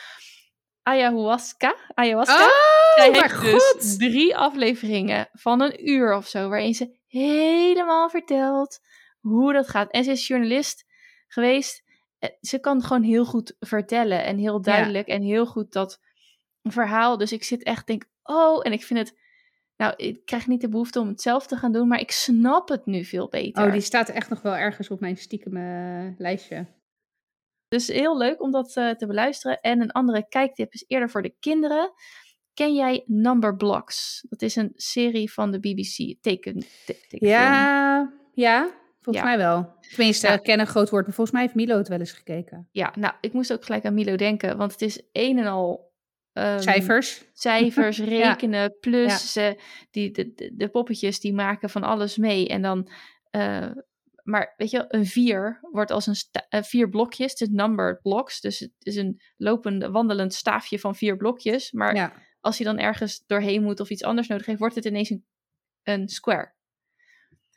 Ayahuasca. Ayahuasca. Oh, Zij heeft dus drie afleveringen van een uur of zo, waarin ze helemaal vertelt hoe dat gaat. En ze is journalist geweest. Eh, Ze kan gewoon heel goed vertellen en heel duidelijk en heel goed dat verhaal. Dus ik zit echt denk, oh, en ik vind het, nou, ik krijg niet de behoefte om het zelf te gaan doen, maar ik snap het nu veel beter. Oh, die staat echt nog wel ergens op mijn stiekem lijstje. Dus heel leuk om dat eh, te beluisteren. En een andere kijktip is eerder voor de kinderen. Ken jij Number Blocks? Dat is een serie van de BBC. Teken, te- tekenfilm. Ja, ja, volgens Ja. mij wel. Tenminste, Ja. kennen groot woord, maar volgens mij heeft Milo het wel eens gekeken. Ja, nou, ik moest ook gelijk aan Milo denken, want het is een en al ehm, Cijfers. cijfers, rekenen, plus die, de, de, de poppetjes die maken van alles mee. En dan, eh, maar weet je, wel, een vier wordt als een eh, vier blokjes, het is numbered blocks, dus het is een lopend, wandelend staafje van vier blokjes. Maar als hij dan ergens doorheen moet of iets anders nodig heeft, wordt het ineens een, een square.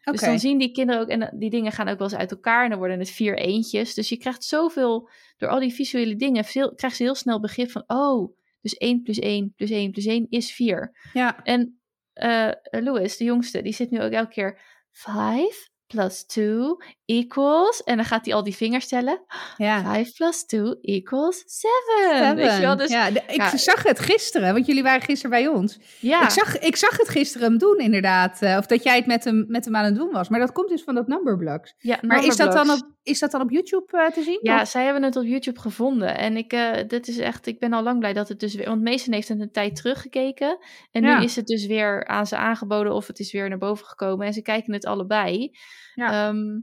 Dus dan zien die kinderen ook, en die dingen gaan ook wel eens uit elkaar en dan worden het vier eentjes. Dus je krijgt zoveel, door al die visuele dingen, veel, krijgt ze heel snel begrip van, oh, dus 1 plus 1 plus 1 plus 1 is 4. Ja. En eh Louis, de jongste, die zit nu ook elke keer 5 plus 2 equals, en dan gaat hij al die vingers tellen. ja. 5 plus 2 equals 7. Weet je wel? Dus, ja, ja, de- ik ja. zag het gisteren, want jullie waren gisteren bij ons. Ik, zag, ik zag het gisteren hem doen, inderdaad. eh, of dat jij het met hem, met hem aan het doen was. Maar dat komt dus van dat number blocks. ja, Maar is dat, dan op, is dat dan op YouTube eh, te zien? Ja, Of- zij hebben het op YouTube gevonden. En ik, eh, dit is echt, ik ben al lang blij dat het dus weer. Want Mason heeft het een tijd teruggekeken. En Ja. nu is het dus weer aan ze aangeboden of het is weer naar boven gekomen. En ze kijken het allebei. Ja. Ehm,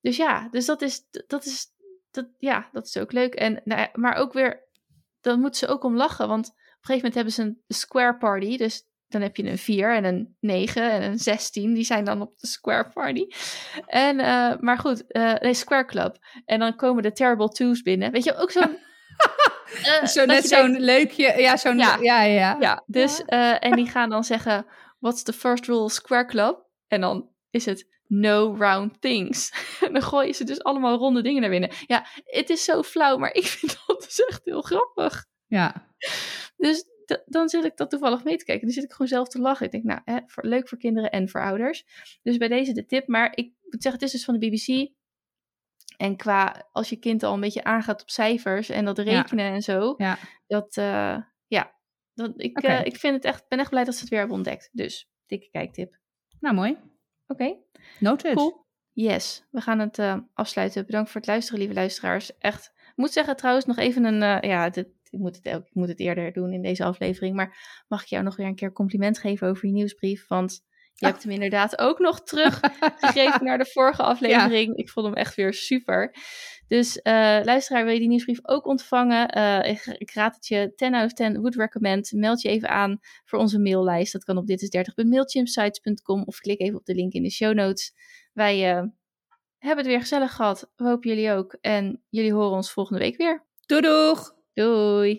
dus ja, dus dat is, dat is, dat, ja, dat is ook leuk. En, nou maar ook weer, dan moeten ze ook om lachen. Want op een gegeven moment hebben ze een square party. Dus dan heb je een 4 en een 9 en een 16. Die zijn dan op de square party. En, eh, maar goed, eh nee, square club. En dan komen de terrible twos binnen. Weet je, ook zo'n... eh, Zo, net zo'n denkt- leukje. Ja, zo'n. Ja. Ja, ja, ja. ja, dus, en die gaan dan zeggen, what's the first rule of Square Club? En dan is het no round things. en dan gooien ze dus allemaal ronde dingen naar binnen. Ja, het is zo flauw, maar ik vind dat dus echt heel grappig. Ja. Dus dan zit ik dat toevallig mee te kijken. Dan zit ik gewoon zelf te lachen. Ik denk, nou, hè, voor, leuk voor kinderen en voor ouders. Dus bij deze de tip. Maar ik moet zeggen, het is dus van de BBC. En qua, als je kind al een beetje aangaat op cijfers en dat rekenen en zo. Ja. Dat, eh, ja, dat, ik, eh, ik vind het echt, ben echt blij dat ze het weer hebben ontdekt. Dus, dikke kijktip. Nou, mooi. Oké, Noted. cool. Yes, we gaan het eh, afsluiten. Bedankt voor het luisteren, lieve luisteraars. Echt, ik moet zeggen trouwens nog even een, eh, ja, dit, ik, moet het, ik moet het eerder doen in deze aflevering. Maar mag ik jou nog weer een keer compliment geven over je nieuwsbrief? Want Je hebt hem inderdaad ook nog teruggegrepen naar de vorige aflevering. Ik vond hem echt weer super. Dus uh, luisteraar, wil je die nieuwsbrief ook ontvangen? Uh, ik, ik, raad het je 10 out of 10 would recommend. Meld je even aan voor onze maillijst. Dat kan op dit is 30 mailchimpsites.com of klik even op de link in de show notes. Wij uh, hebben het weer gezellig gehad. We hopen jullie ook. En jullie horen ons volgende week weer. Doei doeg! Doei!